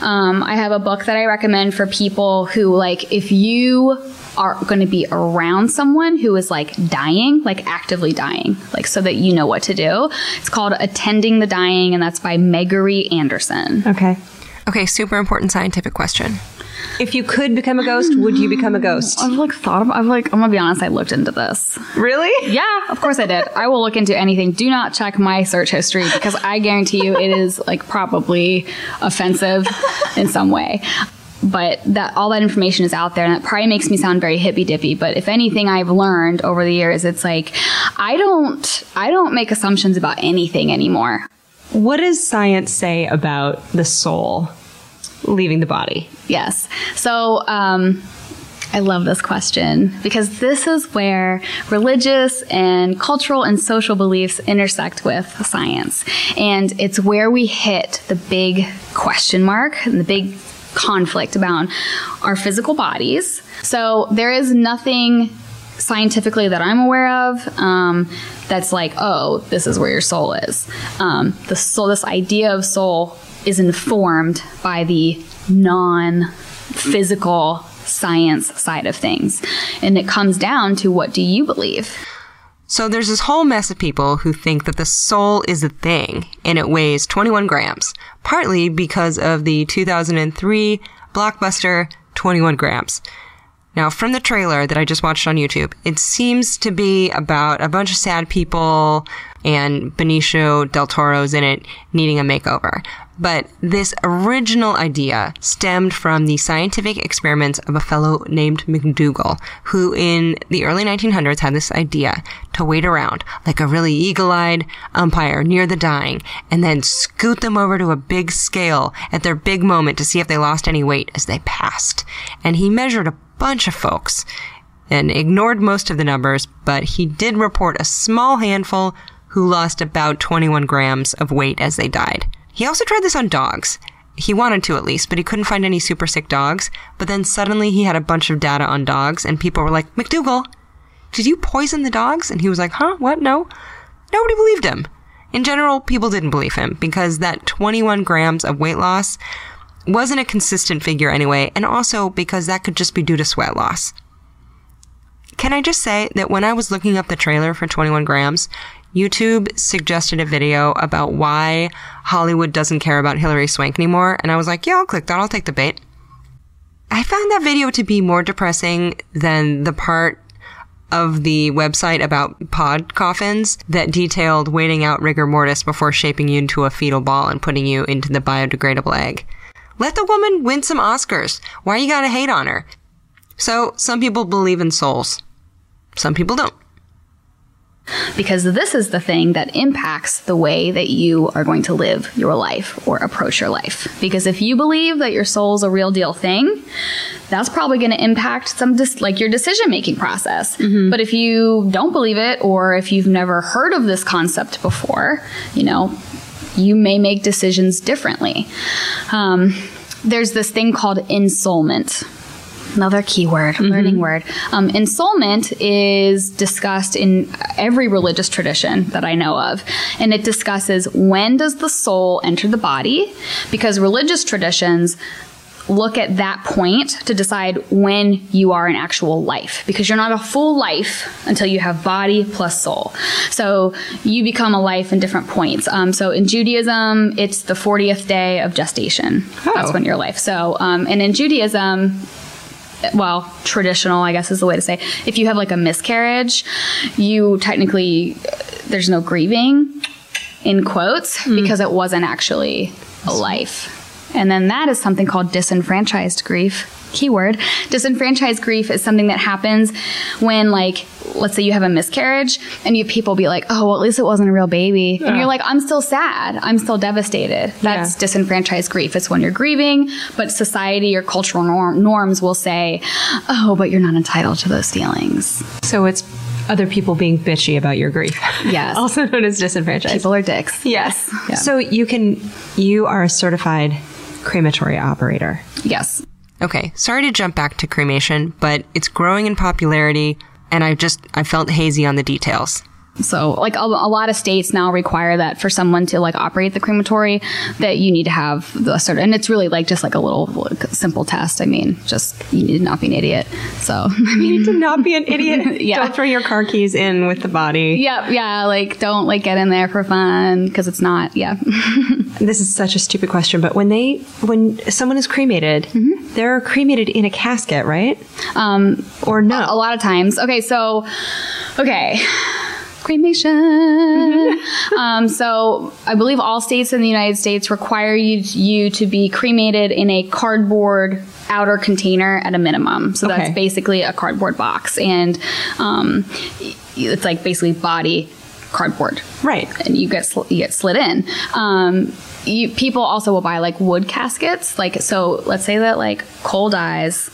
Um, I have a book that I recommend for people who like if you are going to be around someone who is like dying, like actively dying, like so that you know what to do. It's called Attending the Dying, and that's by Megory Anderson. Okay. Okay, super important scientific question. If you could become a ghost, would you become a ghost? I've like thought of, I've like, I'm gonna be honest, I looked into this. Really? Yeah, of course I did. I will look into anything. Do not check my search history because I guarantee you it is like probably offensive in some way. But that all that information is out there, and that probably makes me sound very hippy dippy. But if anything, I've learned over the years, it's like I don't I don't make assumptions about anything anymore. What does science say about the soul leaving the body? Yes. So, um, I love this question because this is where religious and cultural and social beliefs intersect with science. And it's where we hit the big question mark and the big conflict about our physical bodies. So, there is nothing scientifically that I'm aware of um, that's like, oh, this is where your soul is. Um, the soul, this idea of soul is informed by the non physical science side of things. And it comes down to what do you believe? So there's this whole mess of people who think that the soul is a thing and it weighs 21 grams, partly because of the 2003 blockbuster 21 grams. Now, from the trailer that I just watched on YouTube, it seems to be about a bunch of sad people and Benicio del Toro's in it needing a makeover. But this original idea stemmed from the scientific experiments of a fellow named MacDougall, who in the early 1900s had this idea to wait around like a really eagle-eyed umpire near the dying and then scoot them over to a big scale at their big moment to see if they lost any weight as they passed. And he measured a bunch of folks and ignored most of the numbers, but he did report a small handful who lost about 21 grams of weight as they died. He also tried this on dogs. He wanted to at least, but he couldn't find any super sick dogs. But then suddenly he had a bunch of data on dogs, and people were like, MacDougall, did you poison the dogs? And he was like, huh? What? No. Nobody believed him. In general, people didn't believe him because that 21 grams of weight loss wasn't a consistent figure anyway, and also because that could just be due to sweat loss. Can I just say that when I was looking up the trailer for 21 grams, YouTube suggested a video about why Hollywood doesn't care about Hilary Swank anymore, and I was like, yeah, I'll click that, I'll take the bait. I found that video to be more depressing than the part of the website about pod coffins that detailed waiting out rigor mortis before shaping you into a fetal ball and putting you into the biodegradable egg. Let the woman win some Oscars. Why you gotta hate on her? So, some people believe in souls. Some people don't. Because this is the thing that impacts the way that you are going to live your life or approach your life. Because if you believe that your soul's a real deal thing, that's probably going to impact some dis- like your decision making process. But if you don't believe it or if you've never heard of this concept before, you know, you may make decisions differently. Um, there's this thing called ensoulment. Another keyword, learning word. Um, ensoulment is discussed in every religious tradition that I know of, and it discusses when does the soul enter the body, because religious traditions look at that point to decide when you are an actual life because you're not a full life until you have body plus soul. So you become a life in different points. Um, so in judaism it's the 40th day of gestation. That's when you're life. So um, and in judaism well, traditional, I guess is the way to say. If you have like a miscarriage, you technically there's no grieving in quotes hmm. because it wasn't actually a life. And then that is something called disenfranchised grief. Keyword. Disenfranchised grief is something that happens when like let's say you have a miscarriage and you have people be like, "Oh, well, at least it wasn't a real baby." And you're like, "I'm still sad. I'm still devastated." That's Yeah. disenfranchised grief. It's when you're grieving, but society or cultural norm- norms will say, "Oh, but you're not entitled to those feelings." So it's other people being bitchy about your grief. Yes. also known as disenfranchised. People are dicks. Yes. Yeah. So you can, you are a certified crematory operator. Yes. Okay, sorry to jump back to cremation, but it's growing in popularity, and I just I felt hazy on the details. So, like a, a lot of states now require that for someone to like operate the crematory, that you need to have the sort of, and it's really like just like a little like, simple test. I mean, just you need to not be an idiot. So, I mean, You need to not be an idiot. Yeah. Don't throw your car keys in with the body. yeah, yeah, like don't like get in there for fun because it's not. Yeah, This is such a stupid question, but when they when someone is cremated, Mm-hmm. they're cremated in a casket, right? um, Or no? a lot of times. Okay, so okay. Cremation. um, so I believe all states in the United States require you you to be cremated in a cardboard outer container at a minimum. So Okay. that's basically a cardboard box, and um, it's like basically body cardboard Right. and you get sl- you get slid in. Um, you, people also will buy like wood caskets. Like so, let's say that like Cole dies.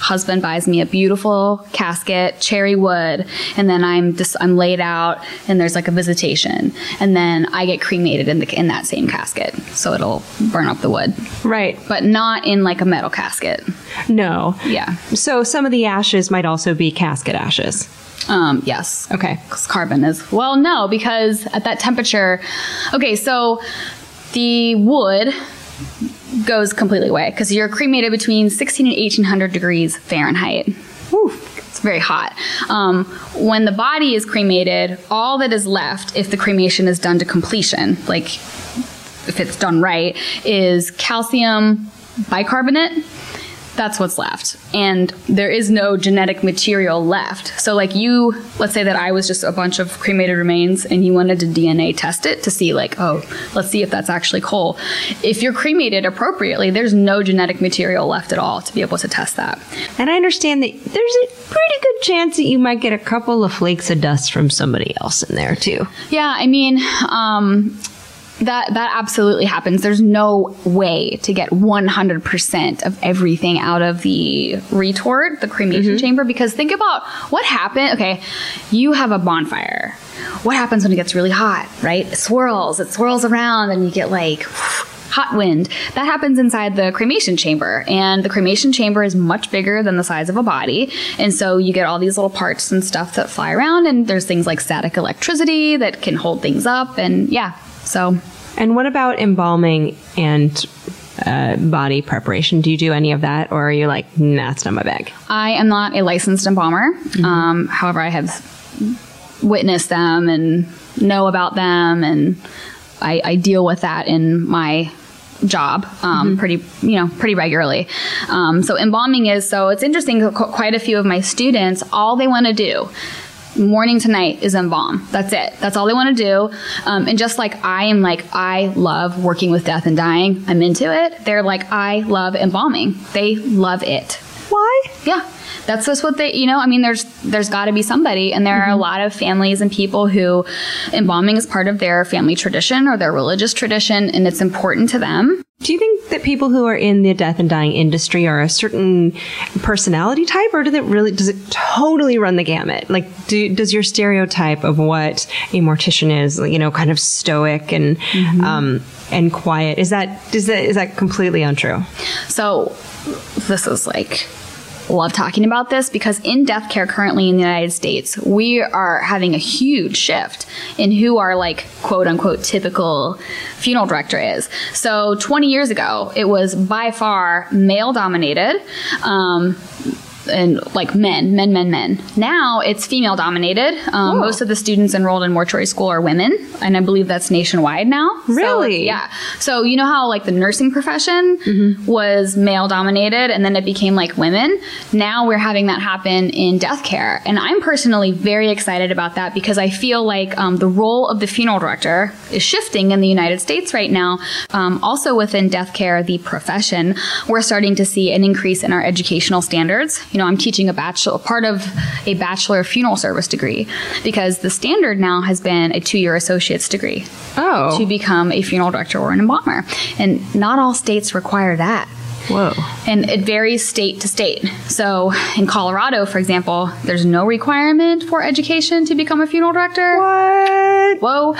Husband buys me a beautiful casket, cherry wood, and then I'm just I'm laid out, and there's like a visitation, and then I get cremated in the in that same casket, so it'll burn up the wood, Right. but not in like a metal casket. No. Yeah. So some of the ashes might also be casket ashes. Um, yes. Okay. 'Cause carbon is well no because at that temperature okay so the wood goes completely away because you're cremated between 16 and 1800 degrees fahrenheit Whew. it's very hot um, when the body is cremated all that is left if the cremation is done to completion like if it's done right is calcium bicarbonate that's what's left. And there is no genetic material left. So, like, you, let's say that I was just a bunch of cremated remains and you wanted to DNA test it to see, like, oh, let's see if that's actually Cole. If you're cremated appropriately, there's no genetic material left at all to be able to test that. And I understand that there's a pretty good chance that you might get a couple of flakes of dust from somebody else in there too. Yeah, I mean, um, that that absolutely happens. There's no way to get 100% of everything out of the retort, the cremation mm-hmm. chamber, because think about what happened. Okay, you have a bonfire. What happens when it gets really hot, right? It swirls, it swirls around, and you get like hot wind. That happens inside the cremation chamber, and the cremation chamber is much bigger than the size of a body, and so you get all these little parts and stuff that fly around, and there's things like static electricity that can hold things up, and yeah, so And what about embalming and uh, body preparation? Do you do any of that, or are you like, nah, that's not my bag? I am not a licensed embalmer. Um, however, I have witnessed them and know about them, and I, I deal with that in my job um, pretty you know pretty regularly um, so embalming is so it's interesting qu- quite a few of my students all they want to do morning to night is embalm that's it. That's all they want to do. Um, and just like i am like i love working with death and dying. I'm into it. They're like i love embalming. They love it. Why? yeah. That's just what they you know i mean there's there's got to be somebody. And there are a lot of families and people who embalming is part of their family tradition or their religious tradition and it's important to them Do you think that people who are in the death and dying industry are a certain personality type, or does it really does it totally run the gamut? Like, do, does your stereotype of what a mortician is, you know, kind of stoic and um, and quiet, is that is that is that completely untrue? So this is like love talking about this because in death care currently in the United States, we are having a huge shift in who our like quote unquote typical funeral director is. So 20 years ago, it was by far male dominated. Um, and like men, men, men, men. Now it's female dominated. Um, most of the students enrolled in mortuary school are women, and I believe that's nationwide now. Really? it's- yeah. So you know how like the nursing profession was male dominated and then it became like women. Now we're having that happen in death care, and I'm personally very excited about that because I feel like um, the role of the funeral director is shifting in the United States right now. Um, also within death care, the profession, we're starting to see an increase in our educational standards. You know, I'm teaching a bachelor, part of a bachelor of funeral service degree because the standard now has been a two-year associate's degree Oh, to become a funeral director or an embalmer. And not all states require that. Whoa. And it varies state to state. So in Colorado, for example, there's no requirement for education to become a funeral director. What? Whoa.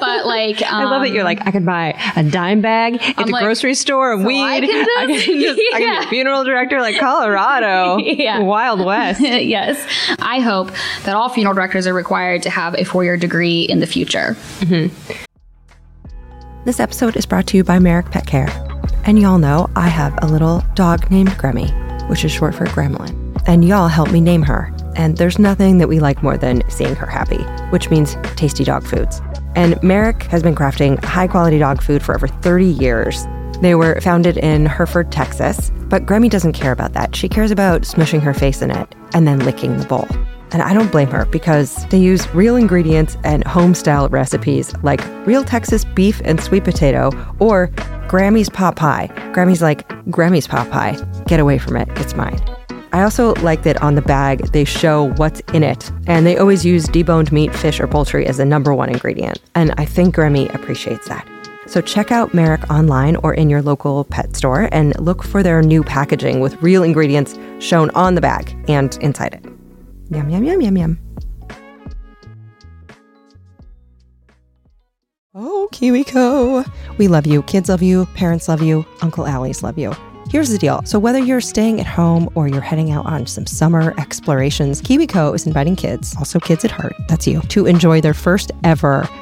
But like, um, I love that you're like, I could buy a dime bag at I'm the like, grocery store of so weed. I can I can just, I can be a funeral director like Colorado. Yeah. Wild West. yes. I hope that all funeral directors are required to have a four year degree in the future. This episode is brought to you by Merrick Pet Care. And y'all know I have a little dog named Grammy, which is short for Gremlin. And y'all helped me name her. And there's nothing that we like more than seeing her happy, which means tasty dog foods. And Merrick has been crafting high quality dog food for over 30 years. They were founded in Hereford, Texas, but Grammy doesn't care about that. She cares about smushing her face in it and then licking the bowl. And I don't blame her because they use real ingredients and home style recipes like real Texas beef and sweet potato or Grammy's pot pie. Grammy's like, Grammy's pot pie. Get away from it. It's mine. I also like that on the bag they show what's in it, and they always use deboned meat, fish, or poultry as the number one ingredient. And I think Grammy appreciates that. So check out Merrick online or in your local pet store and look for their new packaging with real ingredients shown on the bag and inside it. Yum, yum, yum, yum, yum. Oh, KiwiCo. We love you. Kids love you. Parents love you. Uncle Allie's love you. Here's the deal. So, whether you're staying at home or you're heading out on some summer explorations, KiwiCo is inviting kids, also kids at heart, that's you, to enjoy their first ever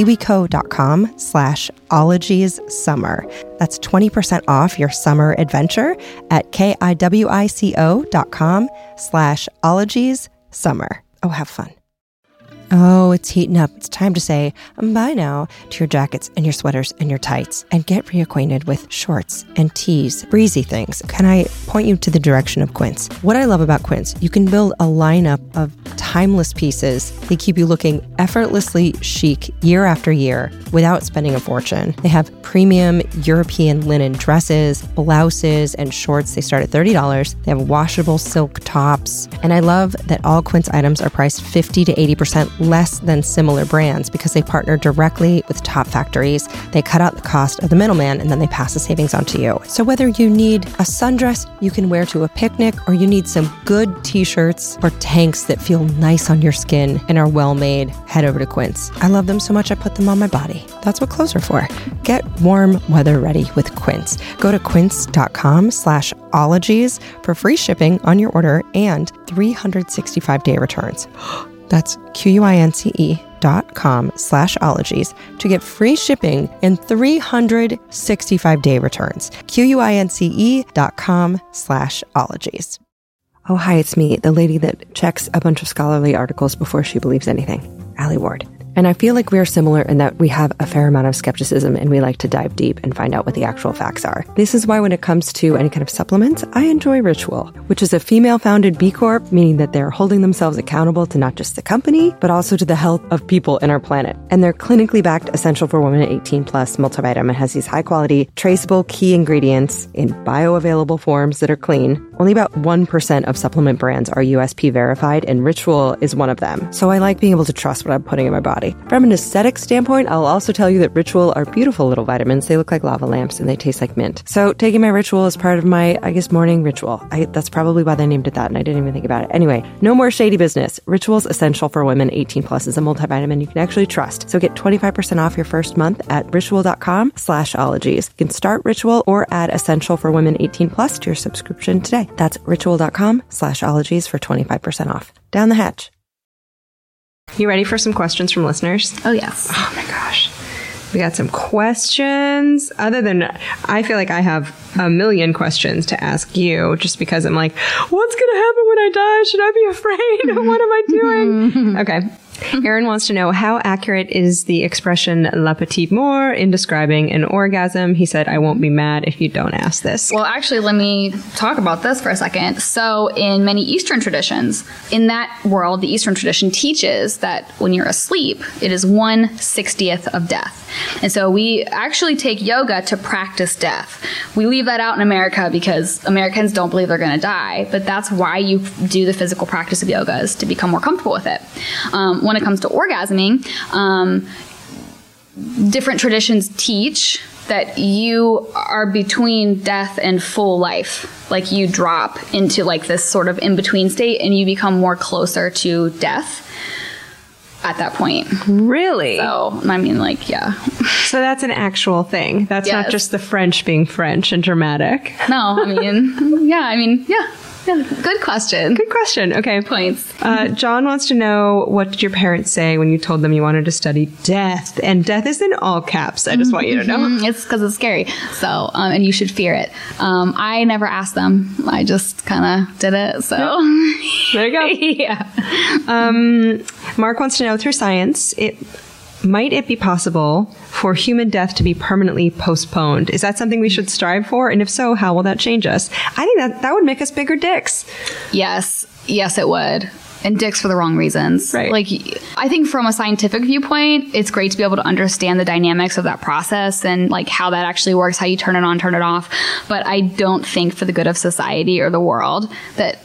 kiwico.com slash ologies summer. That's 20% off your summer adventure at K-I-W-I-C-O dot com slash ologies summer. Oh, have fun. Oh, it's heating up. It's time to say bye now to your jackets and your sweaters and your tights and get reacquainted with shorts and tees, breezy things. Can I point you to the direction of Quince? What I love about Quince, you can build a lineup of timeless pieces. They keep you looking effortlessly chic year after year without spending a fortune. They have premium European linen dresses, blouses, and shorts. They start at $30. They have washable silk tops. And I love that all Quince items are priced 50 to 80% less than similar brands because they partner directly with top factories. They cut out the cost of the middleman and then they pass the savings on to you. So whether you need a sundress you can wear to a picnic or you need some good t-shirts or tanks that feel nice on your skin and are well made, head over to Quince. I love them so much I put them on my body. That's what clothes are for. Get warm weather ready with Quince. Go to quince.com slash ologies for free shipping on your order and 365 day returns. That's Q-U-I-N-C-E dot com slash ologies to get free shipping and 365 day returns. Q-U-I-N-C-E dot com slash ologies. Oh, hi, it's me, the lady that checks a bunch of scholarly articles before she believes anything, Allie Ward. And I feel like we are similar in that we have a fair amount of skepticism and we like to dive deep and find out what the actual facts are. This is why when it comes to any kind of supplements, I enjoy Ritual, which is a female founded B Corp, meaning that they're holding themselves accountable to not just the company, but also to the health of people in our planet. And their clinically backed essential for women 18 plus multivitamin has these high quality, traceable key ingredients in bioavailable forms that are clean. Only about 1% of supplement brands are USP verified, and Ritual is one of them. So I like being able to trust what I'm putting in my body. Body. From an aesthetic standpoint, I'll also tell you that Ritual are beautiful little vitamins. They look like lava lamps and they taste like mint. So taking my Ritual is part of my, I guess, morning ritual. I, that's probably why they named it that, and I didn't even think about it. Anyway, no more shady business. Ritual's essential for women 18 plus is a multivitamin you can actually trust. So get 25% off your first month at ritual.com slash ologies. You can start Ritual or add essential for women 18 plus to your subscription today. That's ritual.com slash ologies for 25% off. Down the hatch. You ready for some questions from listeners? Oh, yes. Oh my gosh. We got some questions. Other than, I feel like I have a million questions to ask you just because I'm like, what's going to happen when I die? Should I be afraid? what am I doing? okay. Aaron wants to know how accurate is the expression la petite mort in describing an orgasm? He said, I won't be mad if you don't ask this. Well, actually, let me talk about this for a second. So, in many Eastern traditions, in that world, the Eastern tradition teaches that when you're asleep, it is one sixtieth of death. And so, we actually take yoga to practice death. We leave that out in America because Americans don't believe they're going to die, but that's why you do the physical practice of yoga is to become more comfortable with it. Um, when it comes to orgasming, um, different traditions teach that you are between death and full life. Like you drop into like this sort of in between state and you become more closer to death at that point. Really? So, I mean, like, yeah. So that's an actual thing. That's not just the French being French and dramatic. No, I mean, yeah, I mean, yeah. Yeah, good question. Good question. Okay. Points. Uh, John wants to know what did your parents say when you told them you wanted to study death? And death is in all caps. I just want you to know. Mm, It's because it's scary. So, um, and you should fear it. Um, I never asked them. I just kind of did it. So, There you go. yeah. Um, Mark wants to know through science, it might it be possible for human death to be permanently postponed? Is that something we should strive for? And if so, how will that change us? I think that that would make us bigger dicks. Yes, yes, it would. And dicks for the wrong reasons. Right. Like, I think from a scientific viewpoint, it's great to be able to understand the dynamics of that process and like how that actually works, how you turn it on, turn it off. But I don't think for the good of society or the world that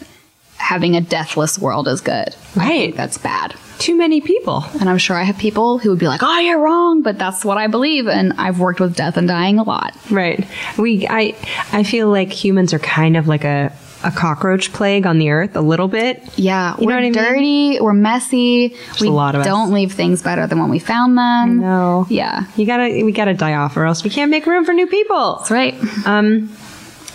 having a deathless world is good. Right. that's bad. Too many people. And I'm sure I have people who would be like, "Oh, you're wrong," but that's what I believe, and I've worked with death and dying a lot. Right. We I I feel like humans are kind of like a a cockroach plague on the earth a little bit. Yeah, You know we're what I mean? dirty, we're messy. we a lot of don't leave things better than when we found them. No. Yeah, You gotta we gotta die off or else we can't make room for new people. that's right. Um,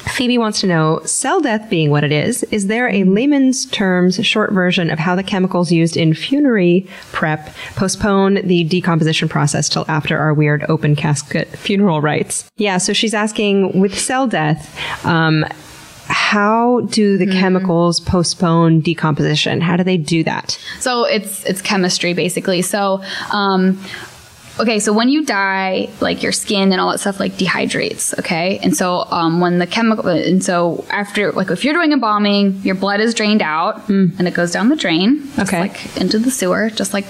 Phoebe wants to know cell death being what it is, is there a layman's terms short version of how the chemicals used in funerary prep postpone the decomposition process till after our weird open casket funeral rites? Yeah, so she's asking with cell death, um, how do the chemicals postpone decomposition? How do they do that? So it's it's chemistry basically. So um okay, so when you die, like your skin and all that stuff like dehydrates, okay? And so um when the chemical and so after like if you're doing embalming, your blood is drained out and it goes down the drain. Okay. like into the sewer, just like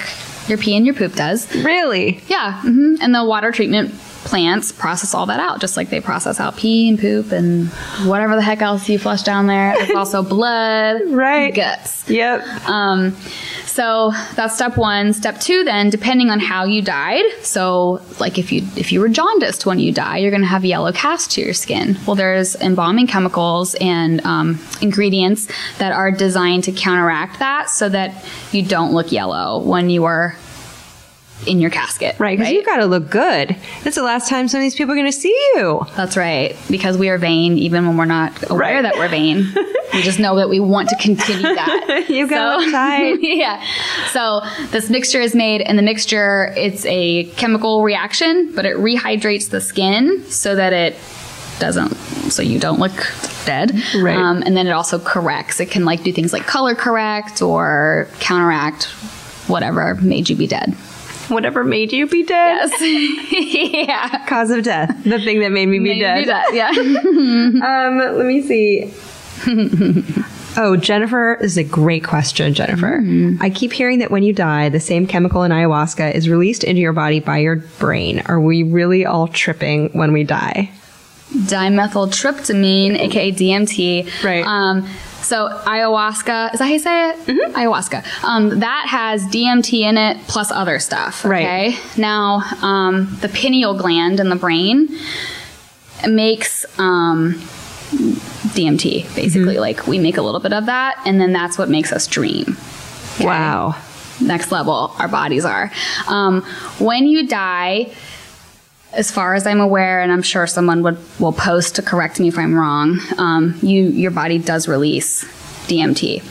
your pee and your poop does. Really? Yeah, hmm and the water treatment plants process all that out, just like they process out pee and poop and whatever the heck else you flush down there. There's also blood, Right. guts. Yep. Um, so that's step one. Step two, then, depending on how you died. So, like if you if you were jaundiced when you die, you're going to have yellow cast to your skin. Well, there's embalming chemicals and um, ingredients that are designed to counteract that, so that you don't look yellow when you are in your casket. Right, because you gotta look good. That's the last time some of these people are gonna see you. That's right. Because we are vain, even when we're not aware Right. that we're vain. we just know that we want to continue that. You gotta look tight. yeah. So this mixture is made, and the mixture it's a chemical reaction, but it rehydrates the skin so that it doesn't, so you don't look dead. Right. Um, and then it also corrects. It can like do things like color correct or counteract whatever made you be dead. Whatever made you be dead. Yes. yeah. Cause of death. The thing that made me be Made dead. dead. Yeah. Um, let me see. oh, Jennifer, this is a great question, Jennifer. I keep hearing that when you die, the same chemical in ayahuasca is released into your body by your brain. Are we really all tripping when we die? dimethyltryptamine, aka DMT. Right. Um, So ayahuasca, is that how you say it? Mm-hmm. Ayahuasca. Um, that has DMT in it plus other stuff. Right. Now, um, the pineal gland in the brain makes um, DMT. Basically, Mm-hmm. like we make a little bit of that, and then that's what makes us dream. Wow. Next level, our bodies are. Um, when you die, as far as I'm aware, and I'm sure someone would will post to correct me if I'm wrong. Um, you your body does release DMT.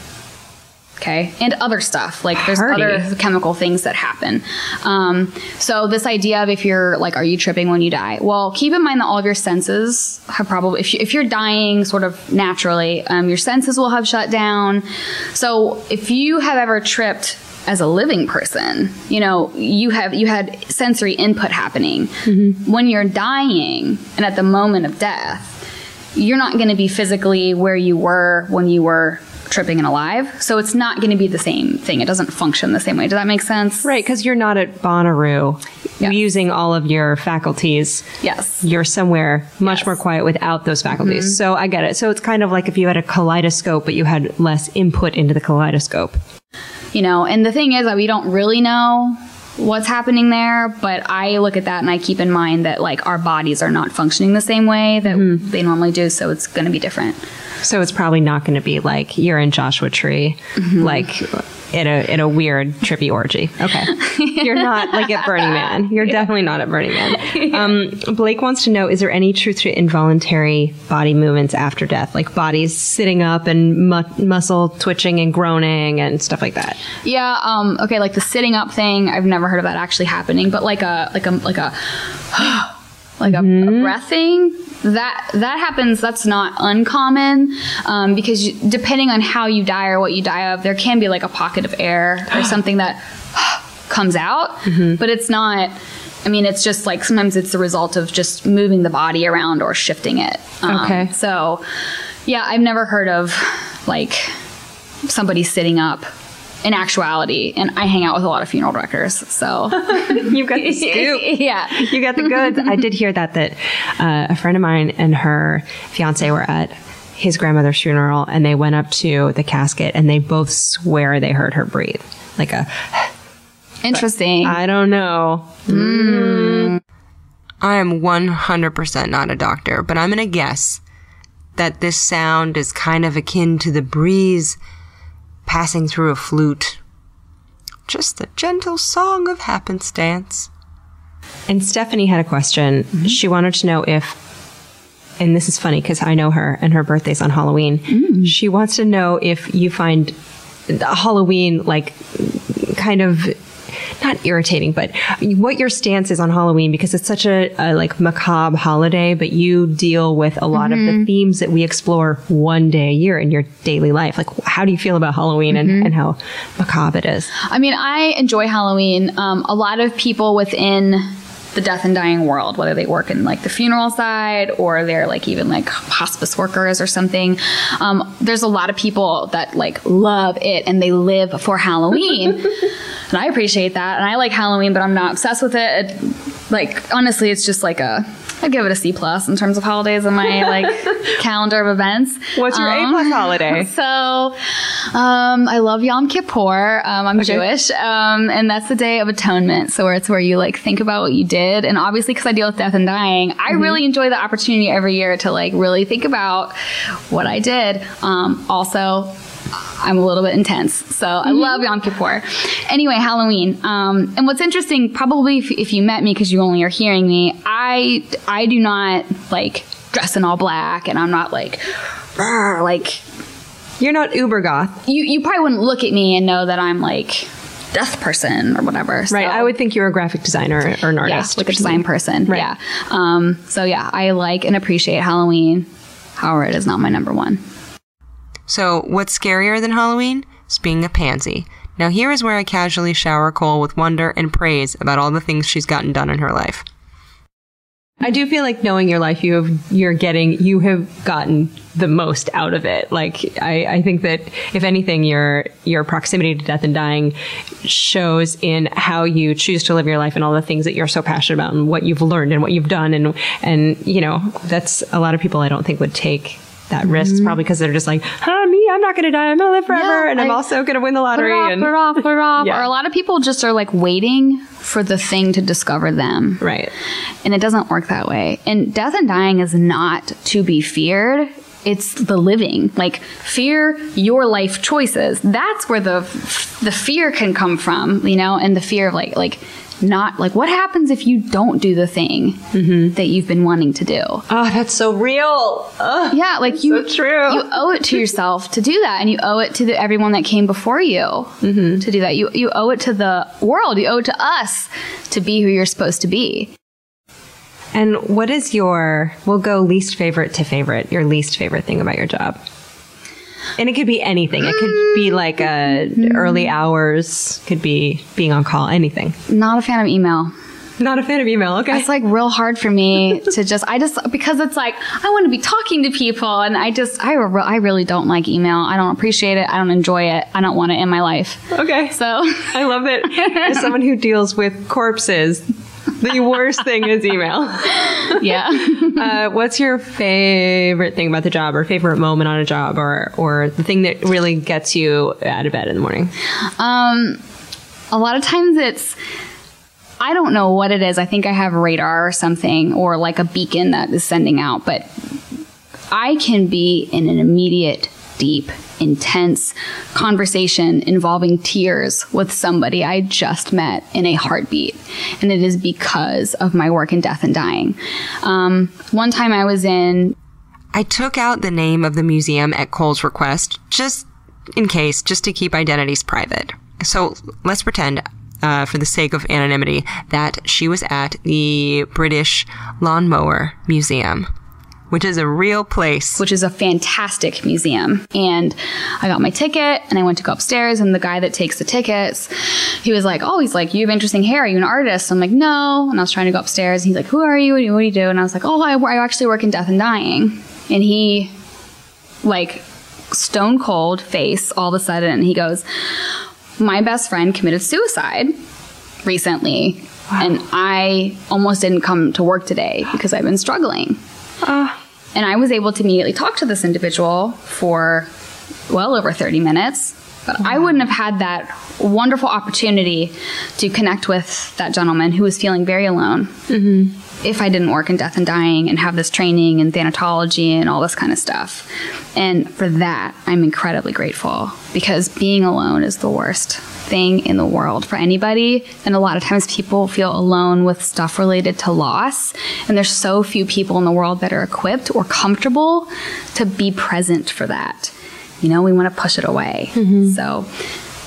Okay, and other stuff like there's other chemical things that happen. Um, so this idea of if you're like, are you tripping when you die? Well, keep in mind that all of your senses have probably if you, if you're dying sort of naturally, um, your senses will have shut down. So if you have ever tripped as a living person, you know, you have you had sensory input happening. Mm-hmm. When you're dying and at the moment of death, you're not going to be physically where you were when you were tripping and alive. So it's not going to be the same thing. It doesn't function the same way. Does that make sense? Right, because you're not at Bonnaroo Yeah. using all of your faculties. Yes. You're somewhere much more quiet without those faculties. Mm-hmm. So I get it. So it's kind of like if you had a kaleidoscope, but you had less input into the kaleidoscope. You know and the thing is that we don't really know what's happening there but i look at that and i keep in mind that like our bodies are not functioning the same way that mm-hmm. they normally do so it's going to be different. So it's probably not going to be like you're in Joshua Tree, mm-hmm. like in a in a weird trippy orgy. Okay, you're not like at Burning Man. You're definitely not at Burning Man. Um, Blake wants to know: Is there any truth to involuntary body movements after death, like bodies sitting up and mu- muscle twitching and groaning and stuff like that? yeah um okay like the sitting up thing i've never heard of that actually happening but like a like a like a like a, a breath thing that that happens that's not uncommon um, because you, depending on how you die or what you die of there can be like a pocket of air or something that comes out. But it's not i mean it's just like sometimes it's the result of just moving the body around or shifting it. Um, Okay. so yeah i've never heard of like somebody sitting up in actuality and i hang out with a lot of funeral directors so You got the scoop. yeah you got the goods. I did hear that that uh, a friend of mine and her fiance were at his grandmother's funeral, and they went up to the casket, and they both swear they heard her breathe, like a interesting I don't know. I am 100% not a doctor, but I'm going to guess that this sound is kind of akin to the breeze passing through a flute. Just the gentle song of happenstance. And Stephanie had a question. Mm-hmm. She wanted to know if, and this is funny because I know her, and her birthday's on Halloween. Mm. She wants to know if you find Halloween like kind of not irritating, but what your stance is on Halloween because it's such a, a like macabre holiday, but you deal with a lot of the themes that we explore one day a year in your daily life. Like, how do you feel about Halloween and, and how macabre it is? I mean, I enjoy Halloween. Um, a lot of people within the death and dying world, whether they work in like the funeral side or they're like even like hospice workers or something, um, there's a lot of people that like love it and they live for Halloween. and I appreciate that. And I like Halloween, but I'm not obsessed with it. it like, honestly, it's just like a, I'd give it a C plus in terms of holidays in my like calendar of events. What's your Um, A plus holiday? so, um, I love Yom Kippur. Um, I'm Jewish, um, and that's the Day of Atonement. So where it's where you like think about what you did, and obviously because I deal with death and dying, I really enjoy the opportunity every year to like really think about what I did. Um, also. I'm a little bit intense, so I love Yom Kippur. Anyway, Halloween. Um, and what's interesting, probably if, if you met me because you only are hearing me, I I do not like dress in all black, and I'm not like like You're not uber goth. you you probably wouldn't look at me and know that I'm like death person or whatever. Right. So, I would think you're a graphic designer or an yeah, artist. like a design person. Right. Yeah. Um, so yeah, I like and appreciate Halloween. However, it is not my number one. So, what's scarier than Halloween? It's being a pansy. Now, here is where I casually shower Cole with wonder and praise about all the things she's gotten done in her life. I do feel like knowing your life, you have you're getting you have gotten the most out of it. Like I, I think that if anything, your your proximity to death and dying shows in how you choose to live your life and all the things that you're so passionate about and what you've learned and what you've done and and you know that's a lot of people I don't think would take that risk is probably because they're just like, huh, me, I'm not going to die. I'm going to live forever. Yeah, and I'm like, also going to win the lottery. off, and off, off. Yeah. Or a lot of people just are like waiting for the thing to discover them. Right. And it doesn't work that way. And death and dying is not to be feared. It's the living. Like fear your life choices. That's where the the fear can come from, you know, and the fear of like like not like what happens if you don't do the thing mm-hmm. that you've been wanting to do. Oh, that's so real. Ugh. Yeah, like you, so true. you owe it to yourself to do that, and you owe it to the, everyone that came before you mm-hmm. to do that. You you owe it to the world. You owe it to us to be who you're supposed to be. And what is your, we'll go least favorite to favorite, your least favorite thing about your job? And it could be anything. It could be like uh, early hours, could be being on call, anything. Not a fan of email. Not a fan of email. Okay. It's like real hard for me to just I just because it's like I want to be talking to people and I just I re- I really don't like email. I don't appreciate it. I don't enjoy it. I don't want it in my life. Okay. So I love it. As someone who deals with corpses, the worst thing is email. yeah. Uh, what's your favorite thing about the job, or favorite moment on a job, or or the thing that really gets you out of bed in the morning? Um, a lot of times it's, I don't know what it is. I think I have radar or something, or like a beacon that is sending out, but I can be in an immediate, deep, intense conversation involving tears with somebody I just met in a heartbeat. And it is because of my work in death and dying. Um, one time I was in I took out the name of the museum at Cole's request, just in case, just to keep identities private. So let's pretend, uh, for the sake of anonymity, that she was at the British Lawnmower Museum, which is a real place. which is a fantastic museum. And I got my ticket and I went to go upstairs and the guy that takes the tickets, he was like, Oh, he's like, You have interesting hair. Are you an artist? I'm like, No. And I was trying to go upstairs. And he's like, Who are you? What do you, do. And I was like, Oh, I, I actually work in death and dying. And he, like, stone cold face all of a sudden, he goes, My best friend committed suicide recently. And I almost didn't come to work today because I've been struggling. Ah. And I was able to immediately talk to this individual for well over 30 minutes. But I wouldn't have had that wonderful opportunity to connect with that gentleman who was feeling very alone mm-hmm. If I didn't work in death and dying and have this training and thanatology and all this kind of stuff. And for that, I'm incredibly grateful because being alone is the worst thing in the world for anybody. And a lot of times people feel alone with stuff related to loss. And there's so few people in the world that are equipped or comfortable to be present for that. You know, we want to push it away. Mm-hmm. So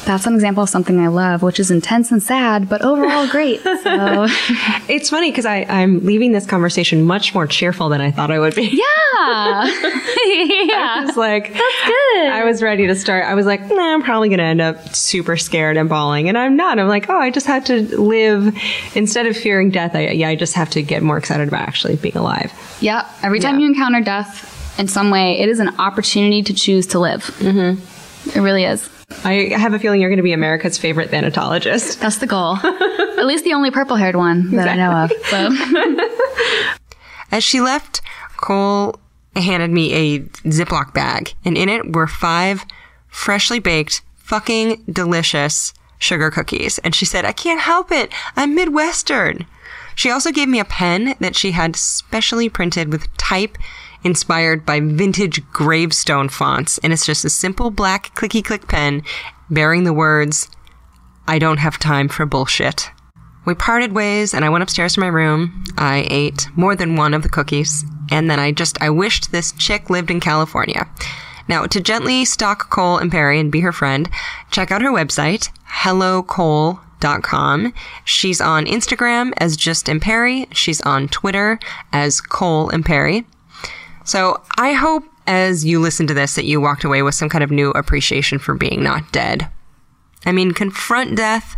that's an example of something I love, which is intense and sad, but overall great. So It's funny because I'm leaving this conversation much more cheerful than I thought I would be. yeah. yeah. It's like That's good. I was ready to start. I was like, nah, I'm probably going to end up super scared and bawling, and I'm not. I'm like, oh, I just had to live instead of fearing death. I, yeah, I just have to get more excited about actually being alive. Yep. Every time Yeah. you encounter death in some way, it is an opportunity to choose to live. Mm-hmm. It really is. I have a feeling you're going to be America's favorite thanatologist. That's the goal. At least the only purple haired one that I know of. So. As she left, Cole handed me a Ziploc bag, and in it were five freshly baked, fucking delicious sugar cookies. And she said, I can't help it. I'm Midwestern. She also gave me a pen that she had specially printed with type inspired by vintage gravestone fonts. And it's just a simple black clicky click pen bearing the words, I don't have time for bullshit. We parted ways and I went upstairs to my room. I ate more than one of the cookies and then I just, I wished this chick lived in California. Now, to gently stalk Cole Imperi and be her friend, check out her website, hellocole.com. She's on Instagram as Just and Perry. She's on Twitter as Cole Imperi. So I hope as you listen to this that you walked away with some kind of new appreciation for being not dead. I mean, confront death,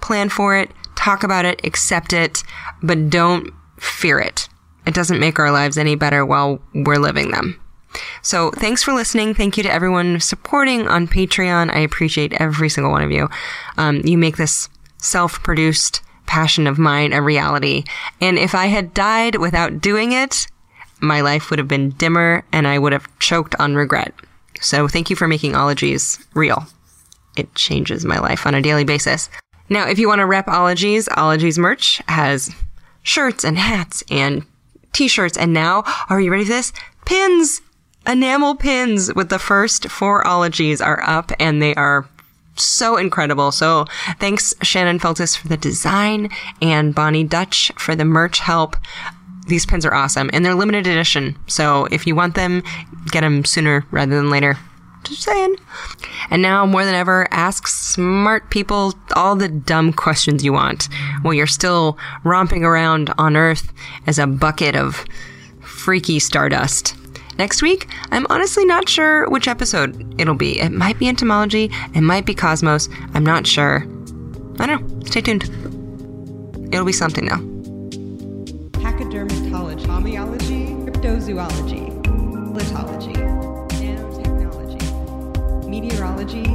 plan for it, talk about it, accept it, but don't fear it. It doesn't make our lives any better while we're living them. So thanks for listening. Thank you to everyone supporting on Patreon. I appreciate every single one of you. Um, you make this self-produced passion of mine a reality. And if I had died without doing it, my life would have been dimmer and I would have choked on regret. So thank you for making ologies real. It changes my life on a daily basis. Now, if you want to rep ologies, ologies merch has shirts and hats and t-shirts. And now, are you ready for this? Pins! Enamel pins with the first four ologies are up and they are so incredible. So thanks Shannon Feltus for the design and Bonnie Dutch for the merch help. These pins are awesome and they're limited edition. So if you want them, get them sooner rather than later. Just saying. And now more than ever, ask smart people all the dumb questions you want while you're still romping around on Earth as a bucket of freaky stardust. Next week, I'm honestly not sure which episode it'll be. It might be entomology, it might be cosmos, I'm not sure. I don't know. Stay tuned. It'll be something though. Homeology, cryptozoology, lithology, nanotechnology, meteorology,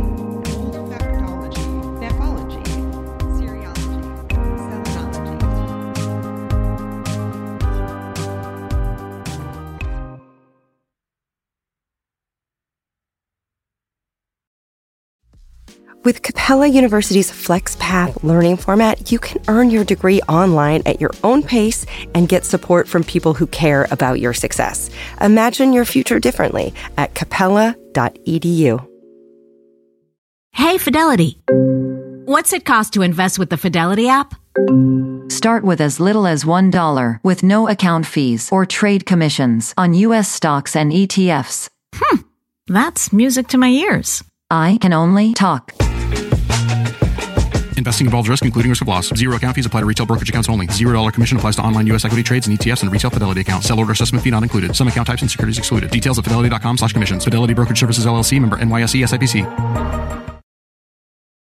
With Capella University's FlexPath learning format, you can earn your degree online at your own pace and get support from people who care about your success. Imagine your future differently at capella.edu. Hey, Fidelity. What's it cost to invest with the Fidelity app? Start with as little as $1 with no account fees or trade commissions on U.S. stocks and ETFs. Hmm, that's music to my ears. I can only talk. Investing involves risk, including risk of loss. Zero account fees apply to retail brokerage accounts only. Zero dollar commission applies to online U.S. equity trades and ETFs and retail Fidelity accounts. Sell order assessment fee not included. Some account types and securities excluded. Details at fidelity.com slash commissions. Fidelity Brokerage Services LLC member NYSE SIPC.